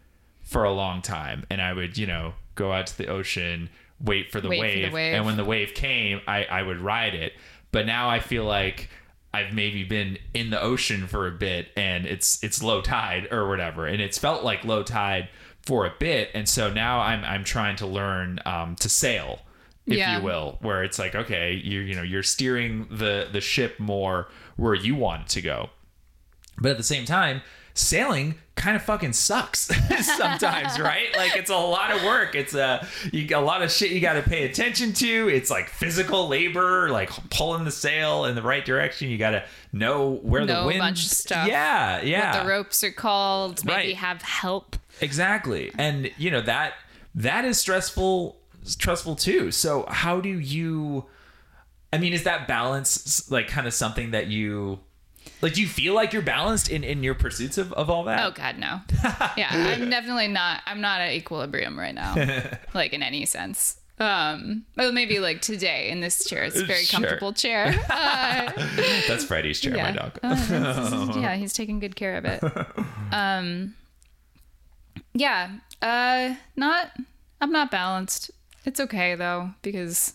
S1: for a long time and i would you know go out to the ocean wait for the,
S3: Wait for the
S1: wave,
S3: wave.
S1: and when the wave came i i would ride it but now i feel like i've maybe been in the ocean for a bit and it's it's low tide or whatever. And it's felt like low tide for a bit. And so now i'm i'm trying to learn um to sail if
S3: Yeah.
S1: you will where it's like okay you you know you're steering the the ship more where you want it to go. But at the same time, sailing kind of fucking sucks sometimes, right? Like it's a lot of work. It's a you a lot of shit you got to pay attention to. It's like physical labor, like pulling the sail in the right direction. You got to know where
S3: Know
S1: the wind.
S3: bunch of stuff.
S1: Yeah, yeah.
S3: What the ropes are called. Maybe
S1: Right.
S3: have help.
S1: Exactly. And you know that that is stressful stressful too. So how do you I mean is that balance like kind of something that you like do you feel like you're balanced in in your pursuits of, of all that?
S3: Oh God, no. Yeah, I'm definitely not. I'm not at equilibrium right now, like in any sense. Um, well, maybe like today in this chair. It's a very
S1: Sure.
S3: comfortable chair. Uh,
S1: That's Freddie's chair, my dog.
S3: Uh, yeah, he's taking good care of it. Um, yeah. Uh, not. I'm not balanced. It's okay though because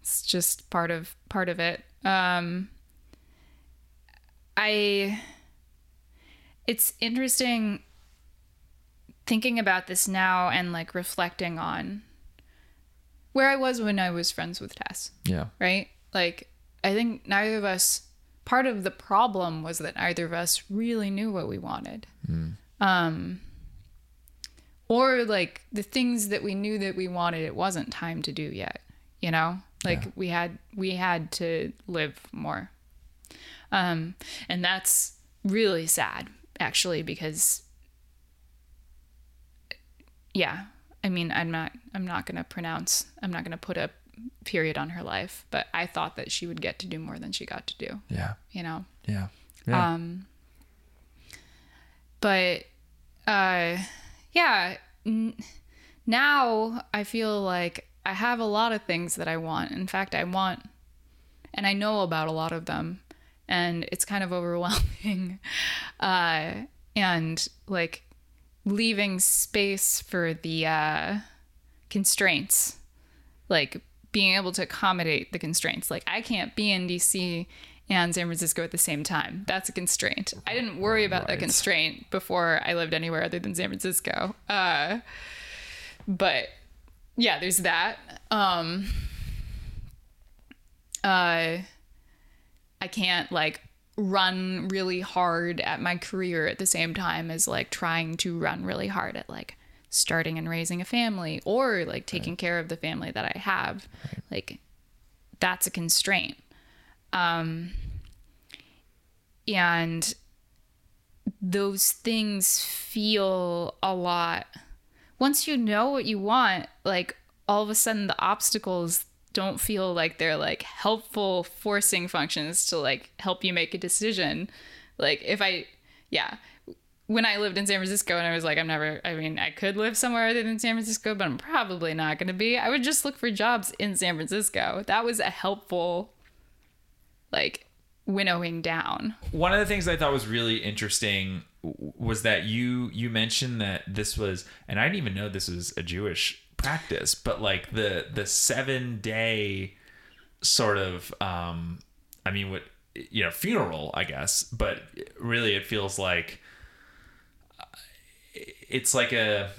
S3: it's just part of part of it. Um, I. It's interesting thinking about this now and like reflecting on where I was when I was friends with Tess
S1: yeah.
S3: right? Like, I think neither of us, part of the problem was that neither of us really knew what we wanted. Um, or like the things that we knew that we wanted, it wasn't time to do yet, you know? Like we had, we had to live more. Um, and that's really sad actually, because yeah, I mean, I'm not, I'm not going to pronounce, I'm not going to put a period on her life, but I thought that she would get to do more than she got to do,
S1: Yeah.
S3: you know?
S1: Yeah. Yeah.
S3: Um, but, uh, yeah, n- now I feel like I have a lot of things that I want. In fact, I want, and I know about a lot of them, and it's kind of overwhelming. Uh, and like leaving space for the uh, constraints, like being able to accommodate the constraints. Like I can't be in DC and San Francisco at the same time. That's a constraint. I didn't worry about that constraint before I lived anywhere other than San Francisco. Uh, but yeah, there's that. Um, uh, I can't like run really hard at my career at the same time as like trying to run really hard at like starting and raising a family or like taking care of the family that I have. Like that's a constraint. Um and those things feel a lot once you know what you want, like all of a sudden the obstacles don't feel like they're like helpful forcing functions to like help you make a decision. Like if I, yeah, when I lived in San Francisco and I was like, I'm never, I mean, I could live somewhere other than San Francisco, but I'm probably not going to be. I would just look for jobs in San Francisco. That was a helpful, like, winnowing down.
S1: one of the things I thought was really interesting was that you you mentioned that this was, and I didn't even know this was a Jewish practice, but like the the seven day sort of, um, I mean, what you know, funeral, I guess, but really it feels like it's like a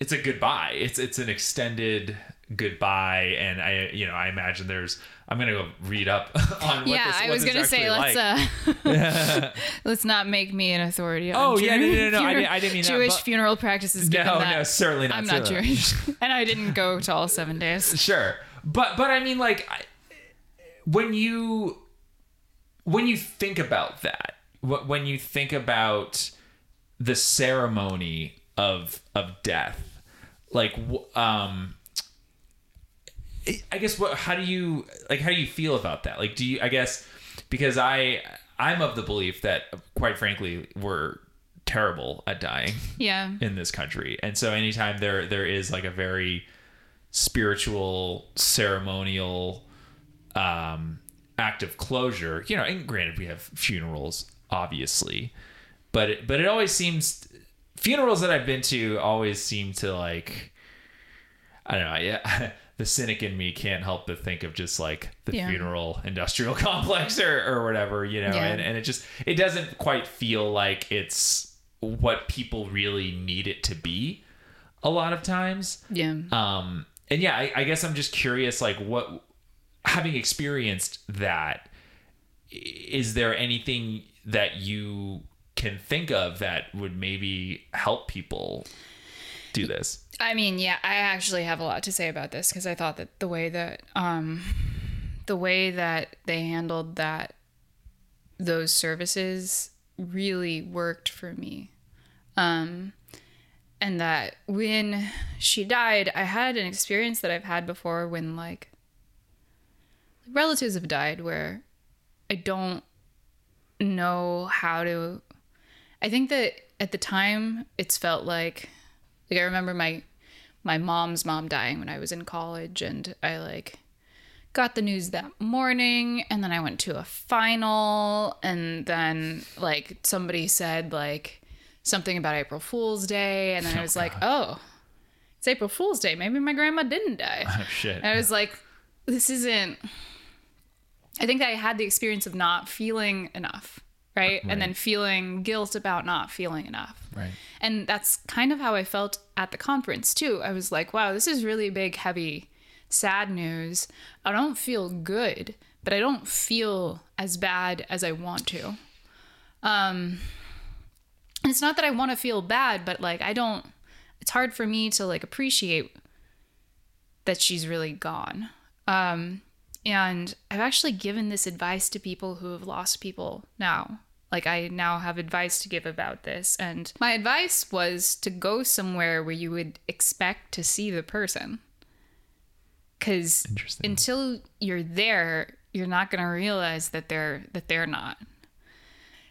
S1: it's a goodbye. It's it's an extended goodbye, and I you know I imagine there's I'm gonna go read up on what
S3: yeah,
S1: this,
S3: I was gonna say let's
S1: like.
S3: uh let's not make me an authority. On
S1: Oh, yeah, no, no,
S3: Jewish
S1: no, I
S3: funeral-
S1: didn't- I didn't mean that,
S3: Jewish
S1: but-
S3: funeral practices.
S1: No,
S3: that
S1: no, certainly not,
S3: I'm not
S1: certainly.
S3: Jewish, and I didn't go to all seven days.
S1: Sure, but but I mean, like, I, when you when you think about that, when you think about the ceremony of of death, like, um, I guess what? How do you like? How do you feel about that? Like, do you? I guess because I I'm of the belief that, quite frankly, we're terrible at dying
S3: Yeah,
S1: in this country. And so anytime there there is like a very spiritual ceremonial um act of closure, you know, and granted we have funerals obviously, but it, but it always seems funerals that I've been to always seem to like I don't know, yeah. The cynic in me can't help but think of just like the
S3: Yeah.
S1: funeral industrial complex or, or whatever, you know,
S3: Yeah.
S1: and, and it just it doesn't quite feel like it's what people really need it to be a lot of times.
S3: yeah.
S1: Um, and yeah, I, I guess I'm just curious, like, what, having experienced that, is there anything that you can think of that would maybe help people do this?
S3: I mean, yeah, I actually have a lot to say about this because I thought that the way that um the way that they handled that those services really worked for me. Um and that when she died, I had an experience that I've had before when like relatives have died where I don't know how to I think that at the time it's felt like like I remember my my mom's mom dying when I was in college and I like got the news that morning and then I went to a final and then like somebody said like something about April Fool's Day and then I oh, was like, "Oh, it's April Fool's Day. Maybe my grandma didn't die."
S1: Oh, shit.
S3: And I was like, this isn't. I think that I had the experience of not feeling enough, right? And then feeling guilt about not feeling enough.
S1: Right.
S3: And that's kind of how I felt at the conference, too. I was like, wow, this is really big, heavy, sad news. I don't feel good, but I don't feel as bad as I want to. Um, it's not that I want to feel bad, but like, I don't, it's hard for me to like appreciate that she's really gone. Um, and I've actually given this advice to people who have lost people now. Like, I now have advice to give about this. And my advice was to go somewhere where you would expect to see the person. Because until you're there, you're not going to realize that they're that they're not.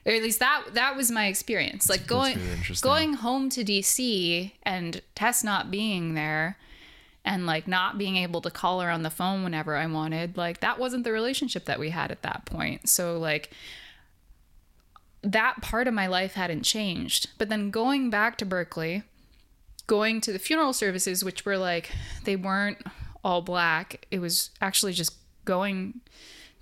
S3: Or at least that that was my experience. Like going
S1: really
S3: going home to DC and Tess not being there and like not being able to call her on the phone whenever I wanted, like that wasn't the relationship that we had at that point. So like that part of my life hadn't changed. But then going back to Berkeley, going to the funeral services, which were like they weren't all black. It was actually just going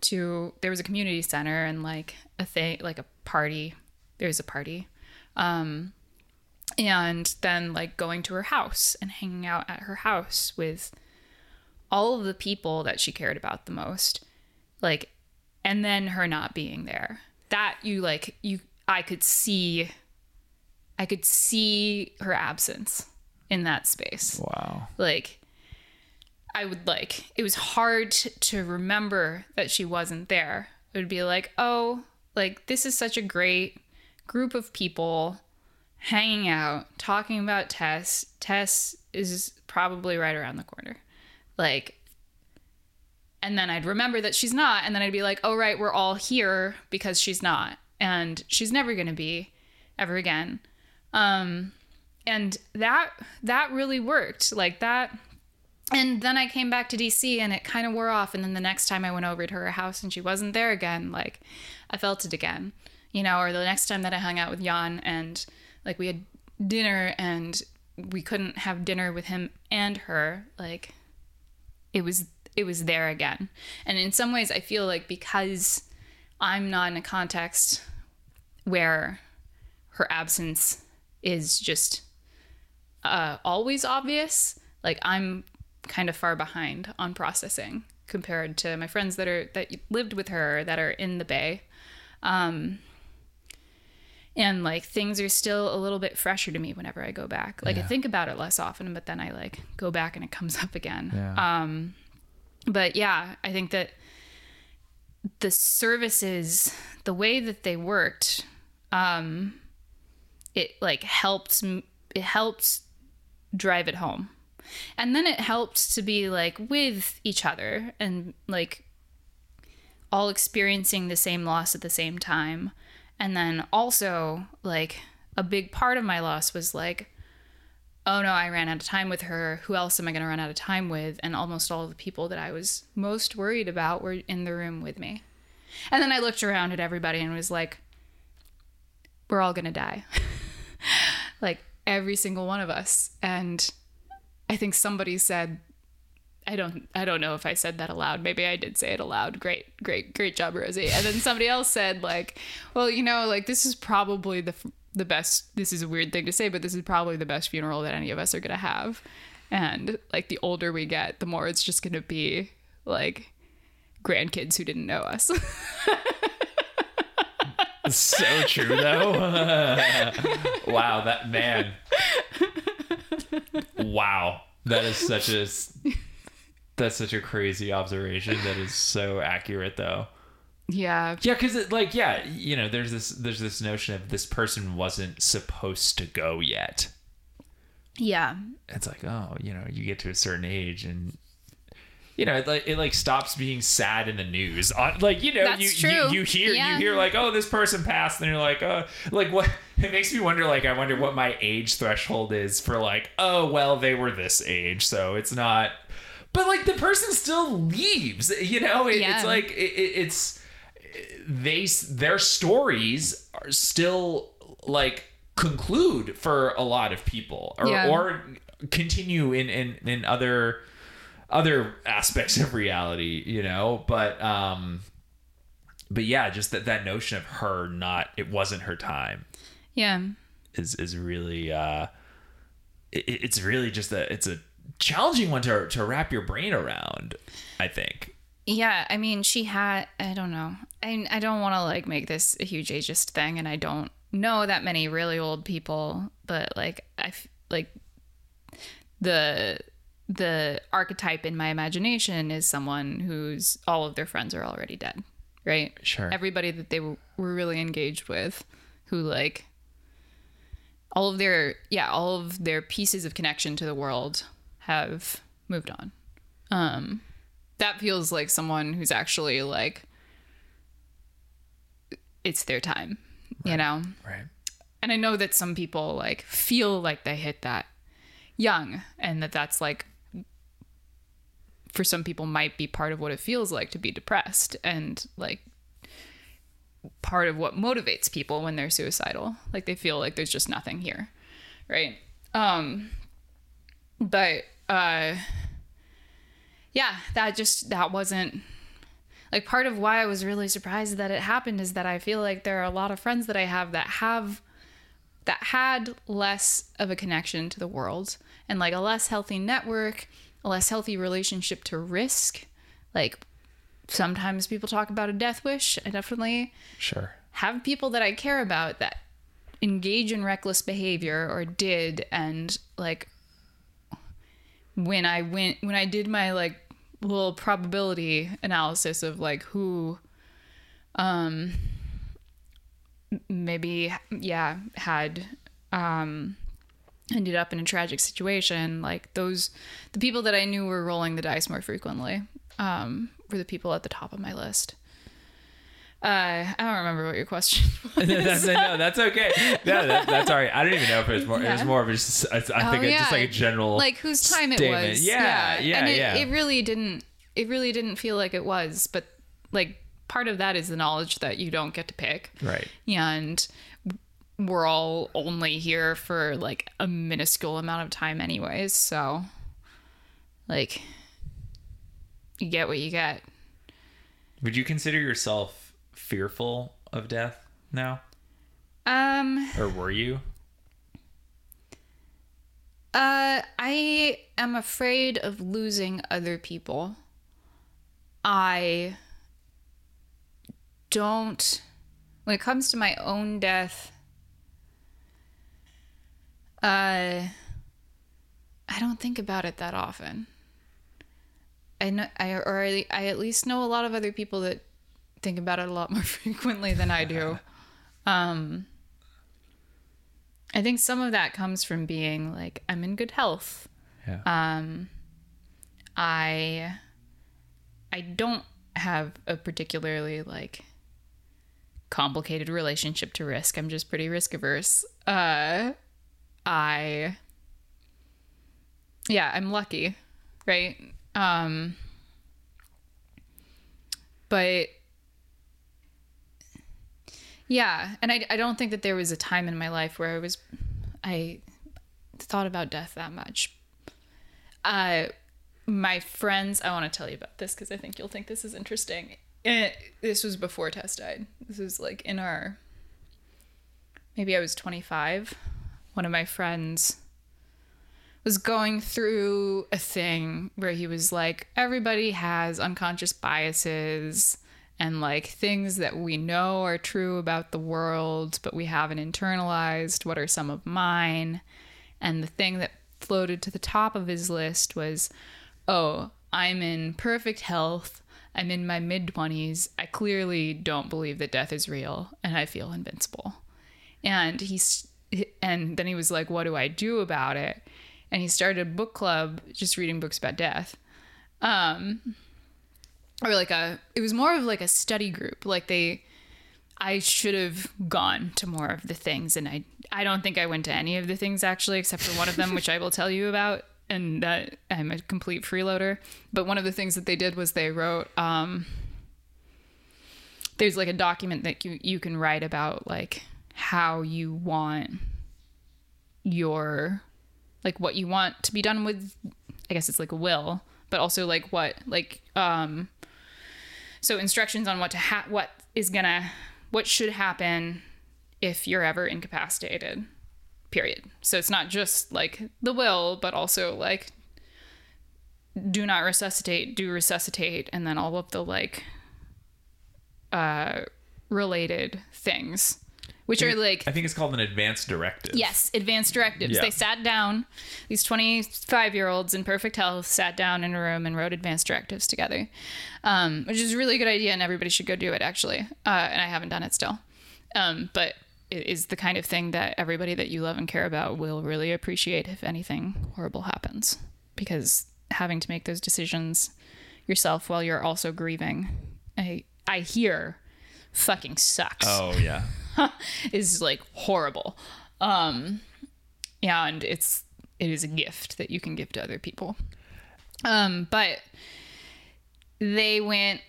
S3: to there was a community center and like a thing like a party. There was a party. Um and then like going to her house and hanging out at her house with all of the people that she cared about the most like and then her not being there that you like you i could see i could see her absence in that space.
S1: Wow.
S3: like i would like it was hard to remember that she wasn't there. It would be like oh like this is such a great group of people hanging out talking about tess tess is probably right around the corner. Like and then i'd remember that she's not and then i'd be like oh right we're all here because she's not and she's never going to be ever again um and that that really worked like that and then I came back to DC and it kind of wore off. And then the next time I went over to her house and she wasn't there again, like I felt it again, you know, or the next time that I hung out with Jan and like we had dinner and we couldn't have dinner with him and her, like it was it was there again. And in some ways I feel like because I'm not in a context where her absence is just uh, always obvious. Like I'm kind of far behind on processing compared to my friends that are that lived with her that are in the Bay. Um, and like things are still a little bit fresher to me whenever I go back. Like I think about it less often, but then I like go back and it comes up again.
S1: Yeah.
S3: Um, but yeah, I think that the services, the way that they worked, um, it like helped. It helped drive it home, and then it helped to be like with each other and like all experiencing the same loss at the same time. And then also, like, a big part of my loss was like, oh no, I ran out of time with her. Who else am I going to run out of time with? And almost all the people that I was most worried about were in the room with me. And then I looked around at everybody and was like, we're all going to die. like, every single one of us. And I think somebody said, I don't I don't know if I said that aloud. Maybe I did say it aloud. Great, great, great job, Rosie. And then somebody else said like, well, you know, like this is probably the the best. This is a weird thing to say, but this is probably the best funeral that any of us are gonna have. And like the older we get, the more it's just gonna be like grandkids who didn't know us.
S1: so true though. wow, that man. Wow, that is such a that's such a crazy observation. That is so accurate though.
S3: Yeah.
S1: Yeah, because like yeah, you know, there's this there's this notion of this person wasn't supposed to go yet.
S3: Yeah.
S1: It's like oh, you know, you get to a certain age and. You know, it like it like stops being sad in the news. On like you know, you, you you hear
S3: Yeah.
S1: you hear like oh this person passed, and you're like oh like what? It makes me wonder like I wonder what my age threshold is for like oh well they were this age, so it's not. But like the person still leaves. You know, it,
S3: Yeah.
S1: it's like it, it's they their stories are still like conclude for a lot of people or
S3: Yeah.
S1: or continue in in in other other aspects of reality you know but um but yeah just that that notion of her not it wasn't her time
S3: Yeah.
S1: is is really uh it, it's really just a it's a challenging one to to wrap your brain around i think
S3: Yeah, I mean, she had. I don't know. I I don't want to like make this a huge ageist thing, and I don't know that many really old people, but like I f- like the the archetype in my imagination is someone who's all of their friends are already dead, right?
S1: Sure.
S3: Everybody that they were, were really engaged with, who like all of their yeah all of their pieces of connection to the world have moved on. Um, that feels like someone who's actually like it's their time you know?
S1: Right.
S3: And i know that some people like feel like they hit that young and that that's like for some people might be part of what it feels like to be depressed and like part of what motivates people when they're suicidal. Like they feel like there's just nothing here right? Um but uh yeah that just that wasn't like part of why i was really surprised that it happened is that i feel like there are a lot of friends that i have that have that had less of a connection to the world and like a less healthy network a less healthy relationship to risk. Like sometimes people talk about a death wish. I definitely
S1: sure.
S3: have people that I care about that engage in reckless behavior or did. And like when I went when I did my like little probability analysis of like who um maybe yeah had um ended up in a tragic situation. Like those the people that I knew were rolling the dice more frequently um were the people at the top of my list uh, I don't remember what your question was.
S1: that's, no, that's okay. No, that, that's all right. I don't even know if it was more. It was more of just. I, I think
S3: Oh,
S1: it's just like a general.
S3: like whose time it
S1: statement.
S3: was.
S1: Yeah, yeah,
S3: and it,
S1: yeah.
S3: it really didn't. It really didn't feel like it was. But like part of that is the knowledge that you don't get to pick,
S1: right.
S3: and we're all only here for like a minuscule amount of time, anyways. So, like, you get what you get.
S1: Would you consider yourself fearful of death now,
S3: Um,
S1: or were you?
S3: Uh, I am afraid of losing other people. I don't. When it comes to my own death, uh, I don't think about it that often. I know, I or I, I at least know a lot of other people that think about it a lot more frequently than I do. Um, I think some of that comes from being like I'm in good health.
S1: Yeah.
S3: Um, I I don't have a particularly like complicated relationship to risk. I'm just pretty risk averse. Uh, I yeah, I'm lucky, right? Um, but yeah, and I, I don't think that there was a time in my life where I was I thought about death that much. Uh, my friends, I want to tell you about this because I think you'll think this is interesting. It, this was before Tess died. This was like in our maybe I was 25. One of my friends was going through a thing where he was like, everybody has unconscious biases and like things that we know are true about the world, but we haven't internalized. What are some of mine? And the thing that floated to the top of his list was, oh, I'm in perfect health. I'm in my mid 20s. I clearly don't believe that death is real and I feel invincible. And he's and then he was like, "What do I do about it?" And he started a book club just reading books about death. Um or like a it was more of like a study group. Like they I should have gone to more of the things and I I don't think I went to any of the things actually except for one of them which I will tell you about and that I'm a complete freeloader. But one of the things that they did was they wrote um there's like a document that you you can write about like how you want your like what you want to be done with I guess it's like a will, but also like what like um so instructions on what to ha- what is gonna what should happen if you're ever incapacitated period. So it's not just like the will but also like do not resuscitate do resuscitate and then all of the like uh related things which are like
S1: I think it's called an advanced directive.
S3: Yes, advanced directives.
S1: Yeah.
S3: They sat down, these 25 year olds in perfect health sat down in a room and wrote advanced directives together, um, which is a really good idea, and everybody should go do it, actually. Uh, and I haven't done it still. Um, but it is the kind of thing that everybody that you love and care about will really appreciate if anything horrible happens. Because having to make those decisions yourself while you're also grieving, I, I hear, fucking sucks
S1: Oh yeah.
S3: is like horrible. Um yeah, and it's it is a gift that you can give to other people. Um but they went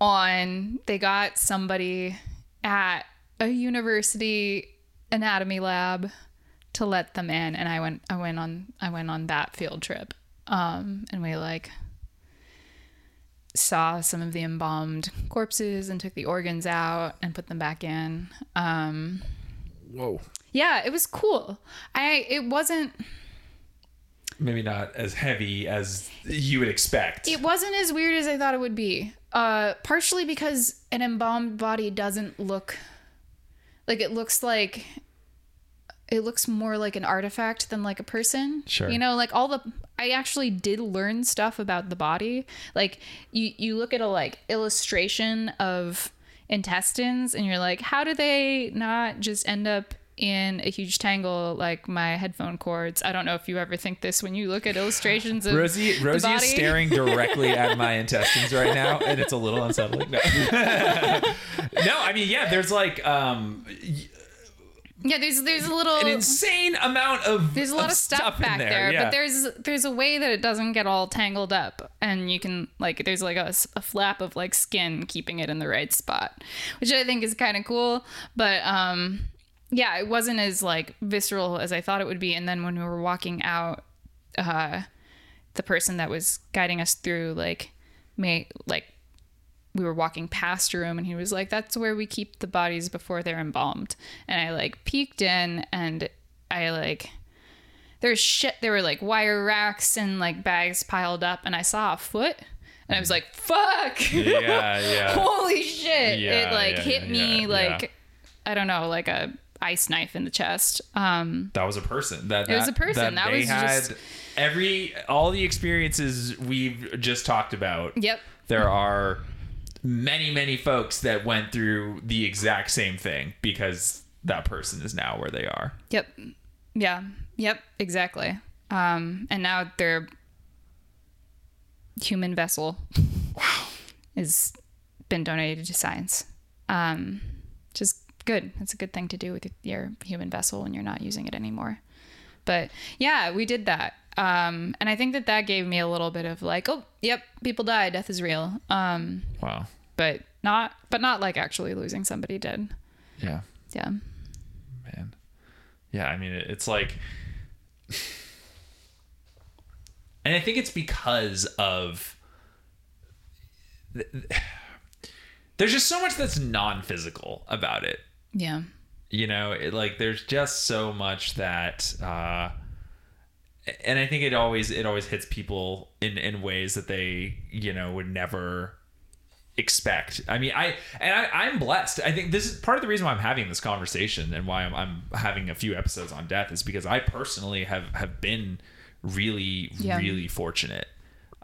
S3: on they got somebody at a university anatomy lab to let them in and I went I went on I went on that field trip. Um and we like saw some of the embalmed corpses and took the organs out and put them back in. Um,
S1: Whoa.
S3: yeah, it was cool. I it wasn't
S1: Maybe not as heavy as you would expect.
S3: it wasn't as weird as I thought it would be. Uh, partially because an embalmed body doesn't look like it looks like it looks more like an artifact than like a person.
S1: Sure.
S3: You know, like all the I actually did learn stuff about the body. Like you you look at a like illustration of intestines and you're like, how do they not just end up in a huge tangle like my headphone cords? I don't know if you ever think this when you look at illustrations of
S1: Rosie, Rosie is staring directly at my intestines right now, and it's a little unsettling. No, no I mean, yeah, there's like um,
S3: Yeah, there's there's a little
S1: an insane amount of
S3: there's a lot of, stuff,
S1: in
S3: back there,
S1: yeah.
S3: but there's there's a way that it doesn't get all tangled up and you can like there's like a flap of like skin keeping it in the right spot which i think is kind of cool but um yeah it wasn't as like visceral as i thought it would be and then when we were walking out uh the person that was guiding us through like may like we were walking past a room and he was like that's where we keep the bodies before they're embalmed and i like peeked in and i like there's shit. There were like wire racks and like bags piled up, and I saw a foot, and I was like, "Fuck!"
S1: Yeah, yeah.
S3: Holy shit!
S1: Yeah,
S3: it like
S1: yeah,
S3: hit
S1: yeah,
S3: me like. I don't know, like a ice knife in the chest. Um,
S1: that was a person. That,
S3: It was a person. That
S1: they
S3: was
S1: had
S3: just-
S1: every all the experiences we've just talked about.
S3: yep.
S1: There are many, many folks that went through the exact same thing because that person is now where they are.
S3: Yep. Yeah. Yep. Exactly. Um, and now their human vessel is been donated to science. Um, which is good. It's a good thing to do with your human vessel when you're not using it anymore. But yeah, we did that. Um, and I think that that gave me a little bit of like, oh, yep, people die, death is real. Um,
S1: Wow.
S3: But not, but not like actually losing somebody dead.
S1: Yeah.
S3: Yeah.
S1: man yeah i mean it's like and i think it's because of there's just so much that's non-physical about it
S3: Yeah.
S1: you know it, like there's just so much that uh and i think it always it always hits people in in ways that they you know would never expect i mean i and I, i'm blessed i think this is part of the reason why i'm having this conversation and why I'm, I'm having a few episodes on death is because i personally have have been really
S3: Yeah.
S1: really fortunate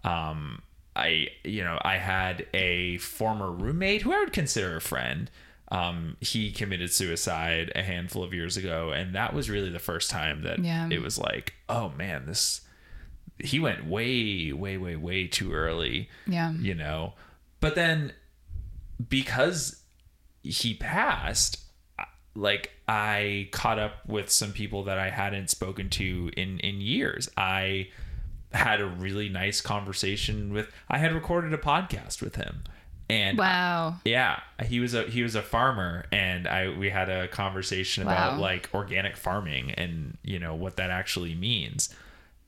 S1: um i you know i had a former roommate who i would consider a friend um he committed suicide a handful of years ago and that was really the first time that
S3: Yeah.
S1: it was like oh man this he went way way way way too early
S3: Yeah.
S1: you know but then because he passed like i caught up with some people that i hadn't spoken to in in years i had a really nice conversation with i had recorded a podcast with him and
S3: Wow.
S1: yeah, he was a he was a farmer, and I we had a conversation about like organic farming and you know what that actually means.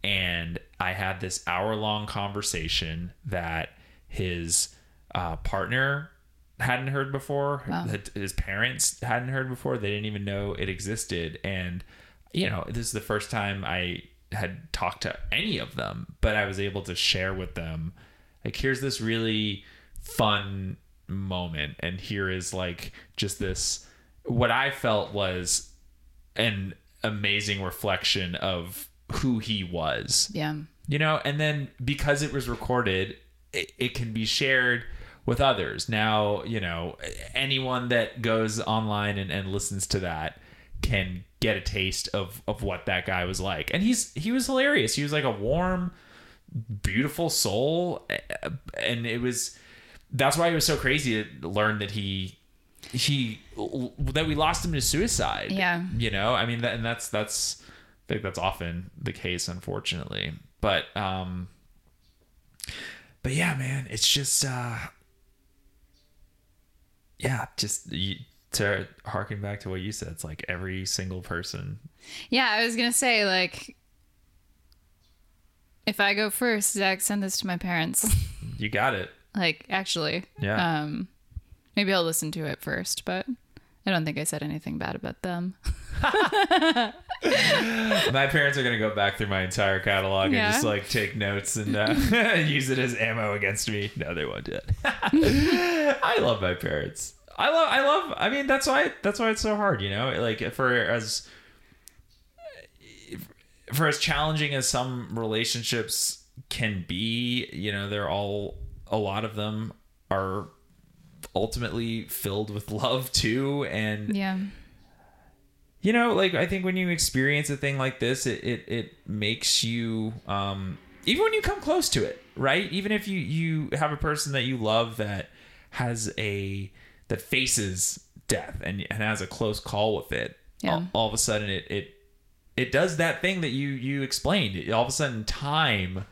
S1: And I had this hour long conversation that his uh, partner hadn't heard before,
S3: Wow.
S1: that his parents hadn't heard before. They didn't even know it existed, and you know this is the first time I had talked to any of them, but I was able to share with them like here's this really fun moment and here is like just this what i felt was an amazing reflection of who he was
S3: Yeah.
S1: you know and then because it was recorded it, it can be shared with others. Now you know anyone that goes online and, and listens to that can get a taste of of what that guy was like. And he's he was hilarious. He was like a warm beautiful soul. And it was that's why it was so crazy to learn that he he that we lost him to suicide.
S3: Yeah.
S1: you know i mean that, and that's that's i think that's often the case unfortunately. But um but yeah man it's just uh yeah just you, to harken back to what you said it's like every single person
S3: Yeah, I was gonna say like, if I go first, Zach, send this to my parents.
S1: you got it
S3: like, actually,
S1: yeah
S3: um, maybe I'll listen to it first, but I don't think I said anything bad about them.
S1: my parents are gonna go back through my entire catalog
S3: Yeah.
S1: and just like take notes and uh, use it as ammo against me. No, they won't do it. I love my parents. I love. I love. I mean, that's why. That's why it's so hard. You know, like for as for as challenging as some relationships can be, you know, they're all a lot of them are ultimately filled with love too and
S3: Yeah,
S1: you know like i think when you experience a thing like this it it, it makes you um even when you come close to it right even if you you have a person that you love that has a that faces death and, and has a close call with it
S3: Yeah.
S1: all, all of a sudden it it it does that thing that you you explained all of a sudden time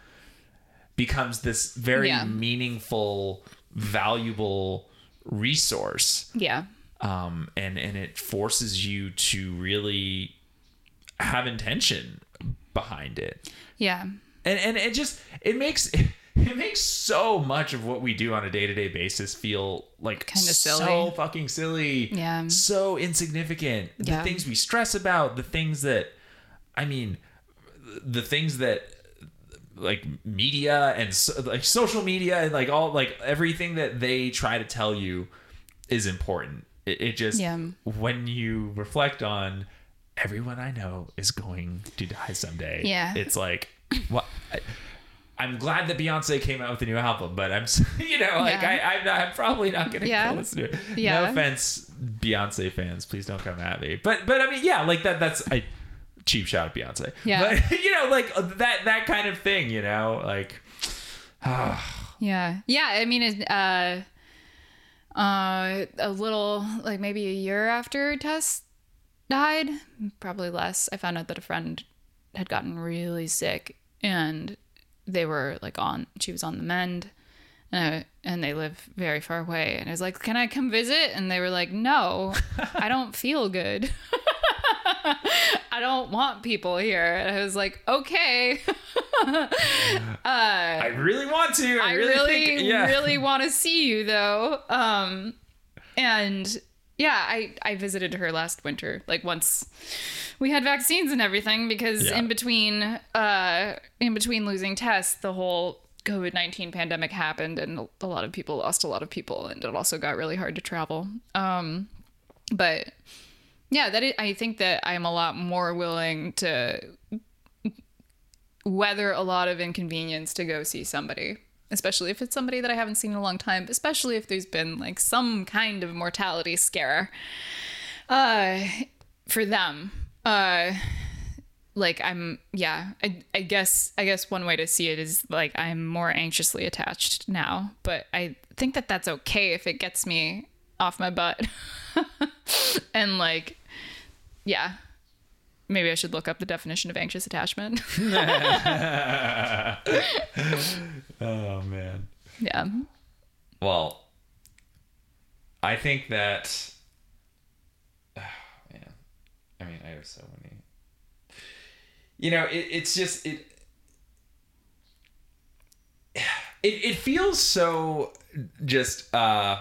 S1: becomes this very
S3: Yeah.
S1: meaningful valuable resource
S3: yeah,
S1: um, and and it forces you to really have intention behind it,
S3: yeah,
S1: and and it just it makes it makes so much of what we do on a day to day basis feel like
S3: Kinda
S1: so
S3: silly.
S1: fucking silly,
S3: Yeah.
S1: so insignificant. The things we stress about, the things that, I mean, the things that like media and so, like social media and like all like everything that they try to tell you is important. It, it just
S3: Yeah.
S1: when you reflect on everyone I know is going to die someday.
S3: Yeah.
S1: it's like what. I, I'm glad that Beyonce came out with a new album, but I'm, you know, like
S3: Yeah.
S1: I, I'm, not, I'm probably not gonna
S3: Yeah.
S1: go listen to it.
S3: Yeah.
S1: No offense, Beyonce fans, please don't come at me. But, but I mean, yeah, like that. That's a cheap shot at Beyonce.
S3: Yeah.
S1: But you know, like that, that kind of thing. You know, like
S3: Yeah. Yeah. I mean, it, uh, uh, a little, like maybe a year after Tess died, probably less, I found out that a friend had gotten really sick and they were like on, she was on the mend. And, I, and they live very far away. And I was like, Can I come visit? And they were like, No, I don't feel good. I don't want people here. And I was like, Okay.
S1: I really want to. I,
S3: I
S1: really,
S3: really,
S1: think, yeah.
S3: really want to see you though. Um, and yeah, I I visited her last winter, like once we had vaccines and everything, because
S1: Yeah.
S3: in between, uh, in between losing Tess, the whole COVID nineteen pandemic happened, and a lot of people lost a lot of people, and it also got really hard to travel. Um, but yeah, that is, I think that I'm a lot more willing to weather a lot of inconvenience to go see somebody especially if it's somebody that i haven't seen in a long time especially if there's been like some kind of mortality scare uh for them. Uh like i'm yeah I, I guess i guess one way to see it is like i'm more anxiously attached now but i think that that's okay if it gets me off my butt. And like yeah maybe i should look up the definition of anxious attachment
S1: Oh man.
S3: yeah
S1: Well, I think that. Oh, man, I mean, I have so many. You know, it, it's just it, it. It feels so just uh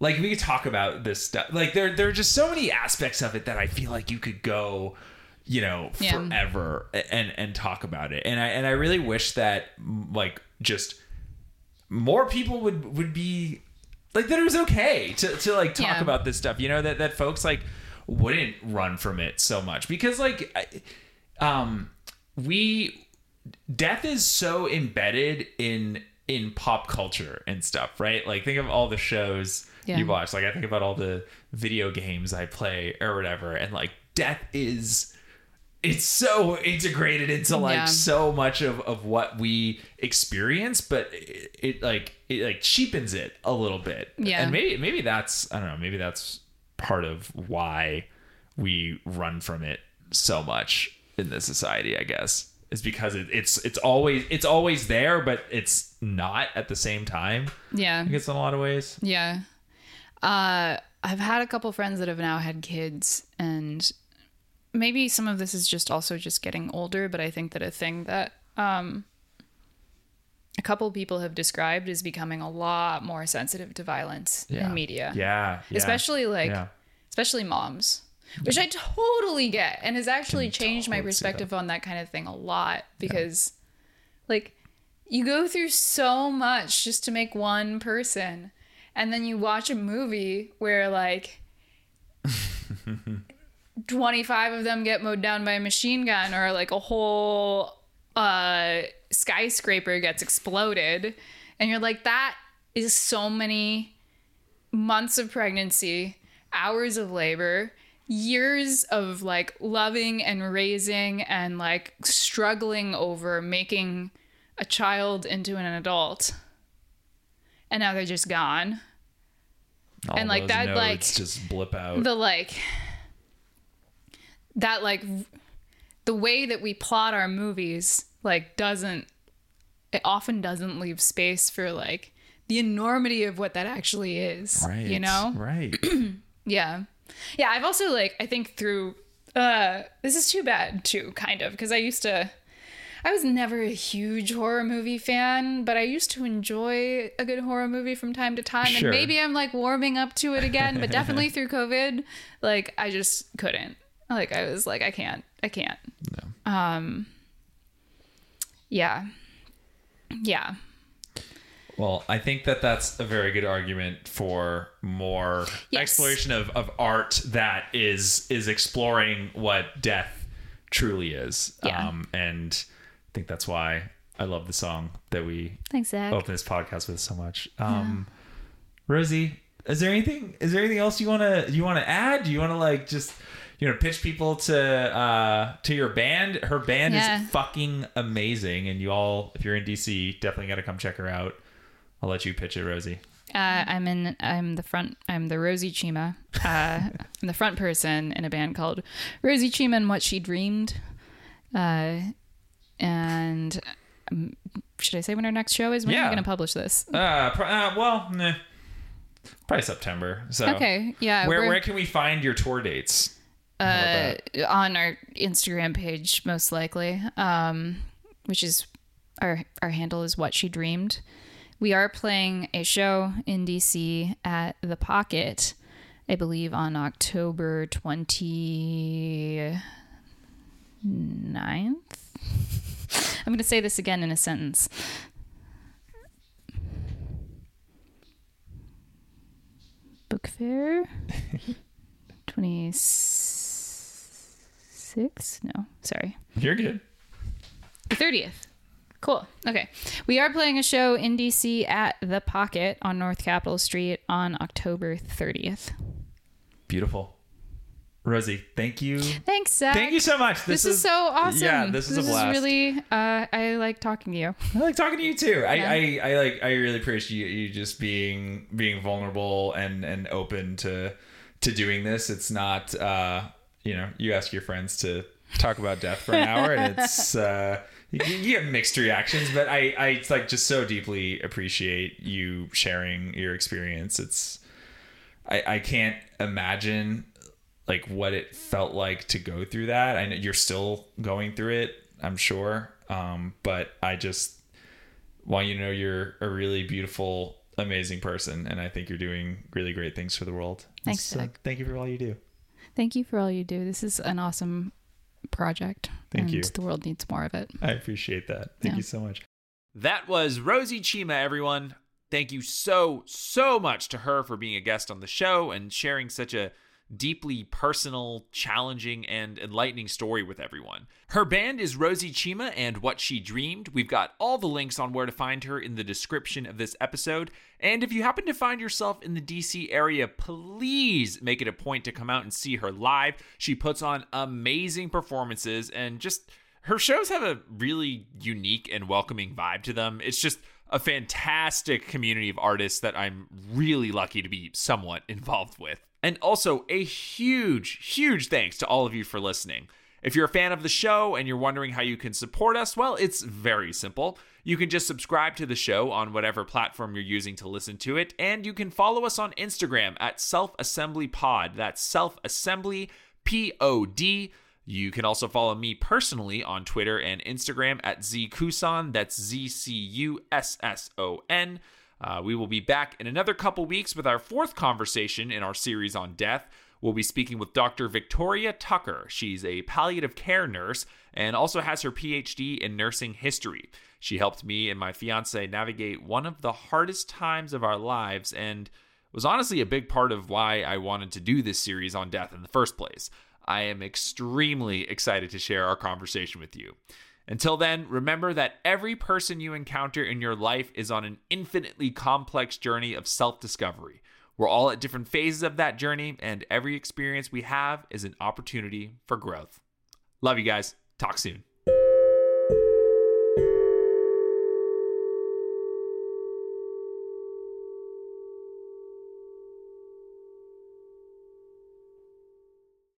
S1: like we could talk about this stuff. Like there, there are just so many aspects of it that I feel like you could go, you know,
S3: Yeah.
S1: forever and and talk about it. And I and I really wish that like just more people would would be like that it was okay to to like talk
S3: Yeah.
S1: about this stuff you know that that folks like wouldn't run from it so much because like um we death is so embedded in in pop culture and stuff right like think of all the shows
S3: Yeah.
S1: you watch like i think about all the video games i play or whatever and like death is it's so integrated into like
S3: Yeah.
S1: so much of, of what we experience but it, it like it like cheapens it a little bit
S3: Yeah.
S1: and maybe maybe that's i don't know maybe that's part of why we run from it so much in this society i guess is because it, it's it's always it's always there but it's not at the same time
S3: yeah
S1: i guess in a lot of ways
S3: Yeah. Uh, I've had a couple friends that have now had kids, and maybe some of this is just also just getting older, but I think that a thing that um, a couple people have described is becoming a lot more sensitive to violence
S1: yeah
S3: in media.
S1: yeah, yeah.
S3: Especially like,
S1: yeah
S3: especially moms, which I totally get and has actually changed my
S1: totally see that.
S3: perspective on that kind of thing a lot because, like, you go through so much just to make one person, and then you watch a movie where, like, 25 of them get mowed down by a machine gun, or like a whole uh, skyscraper gets exploded, and you're like, that is so many months of pregnancy, hours of labor, years of like loving and raising and like struggling over making a child into an adult. And now they're just gone.
S1: All
S3: and, like, that, like,
S1: just blip out
S3: The like that like the way that we plot our movies like doesn't it often doesn't leave space for like the enormity of what that actually is.
S1: right
S3: You know?
S1: right
S3: Yeah. Yeah, I've also like I think through uh this is too bad too kind of because I used to I was never a huge horror movie fan, but I used to enjoy a good horror movie from time to time
S1: Sure.
S3: and maybe I'm like warming up to it again, but definitely through COVID, like I just couldn't. Like I was like I can't. I can't.
S1: no
S3: Um, yeah, yeah,
S5: Well, I think that that's a very good argument for more
S3: Yes.
S5: exploration of, of art that is is exploring what death truly is.
S3: Yeah.
S5: Um, and think that's why I love the song that we
S3: thanks, Zach.
S5: open this podcast with so much. Um, Rosie, is there anything? Is there anything else you wanna you wanna add? Do you wanna like just you know pitch people to uh to your band? Her band
S3: Yeah.
S5: is fucking amazing, and you all, if you're in DC, definitely gotta come check her out. I'll let you pitch it, Rosie.
S3: Uh, I'm in. I'm the front. I'm the Rosie Chima. Uh, I'm the front person in a band called Rosie Chima and What She Dreamed. Uh, and um, should I say when our next show is? When are
S5: Yeah.
S3: we going to publish this?
S5: Uh, pro- uh well, nah, probably September. So
S3: Okay. Yeah.
S5: where
S3: we're-
S5: where can we find your tour dates?
S3: Uh,
S5: about
S3: on our Instagram page, most likely, um, which is our our handle is what she dreamed. We are playing a show in DC at the Pocket, I believe, on October 29th. I'm going to say this again in a sentence. Book fair? 26 no sorry.
S5: You're good.
S3: the 30th cool. Okay. We are playing a show in dc at the pocket on north capitol street on october 30th
S5: Beautiful. Rosie, thank you.
S3: thanks Zach.
S5: Thank you so much.
S3: this, is, so awesome
S5: Yeah, this is a blast.
S3: Is really uh, i like talking to you
S5: I like talking to you too. I,
S3: Yeah.
S5: I, I like I really appreciate you, you just being being vulnerable and and open to to doing this. It's not uh you know, you ask your friends to talk about death for an hour and it's uh you, you get mixed reactions, but I I like just so deeply appreciate you sharing your experience. It's I I can't imagine like what it felt like to go through that. I know you're still going through it, I'm sure. Um, but I just want you to know you're a really beautiful, amazing person, and I think you're doing really great things for the world.
S3: Thanks,
S5: So
S3: Zach.
S5: thank you for all you do.
S3: thank you for all you do this is an awesome project
S5: Thank
S3: and
S5: you.
S3: the world needs more of it
S5: I appreciate that. Thank
S3: Yeah.
S5: you so much.
S1: That was Rosie Chima, everyone. Thank you so, so much to her for being a guest on the show and sharing such a deeply personal, challenging, and enlightening story with everyone. Her band is Rosie Chima and What She Dreamed. We've got all the links on where to find her in the description of this episode. And if you happen to find yourself in the DC area, please make it a point to come out and see her live. She puts on amazing performances and just her shows have a really unique and welcoming vibe to them. It's just a fantastic community of artists that I'm really lucky to be somewhat involved with. And also a huge, huge thanks to all of you for listening. If you're a fan of the show and you're wondering how you can support us, well, it's very simple. You can just subscribe to the show on whatever platform you're using to listen to it, and you can follow us on Instagram at Self Assembly Pod. That's Self Assembly P O D. You can also follow me personally on Twitter and Instagram at zcusson. That's Z C U S S O N. Uh, we will be back in another couple weeks with our fourth conversation in our series on death. We'll be speaking with Dr. Victoria Tucker. She's a palliative care nurse and also has her PhD in nursing history. She helped me and my fiance navigate one of the hardest times of our lives and was honestly a big part of why I wanted to do this series on death in the first place. I am extremely excited to share our conversation with you. Until then, remember that every person you encounter in your life is on an infinitely complex journey of self discovery. We're all at different phases of that journey, and every experience we have is an opportunity for growth. Love you guys. Talk soon.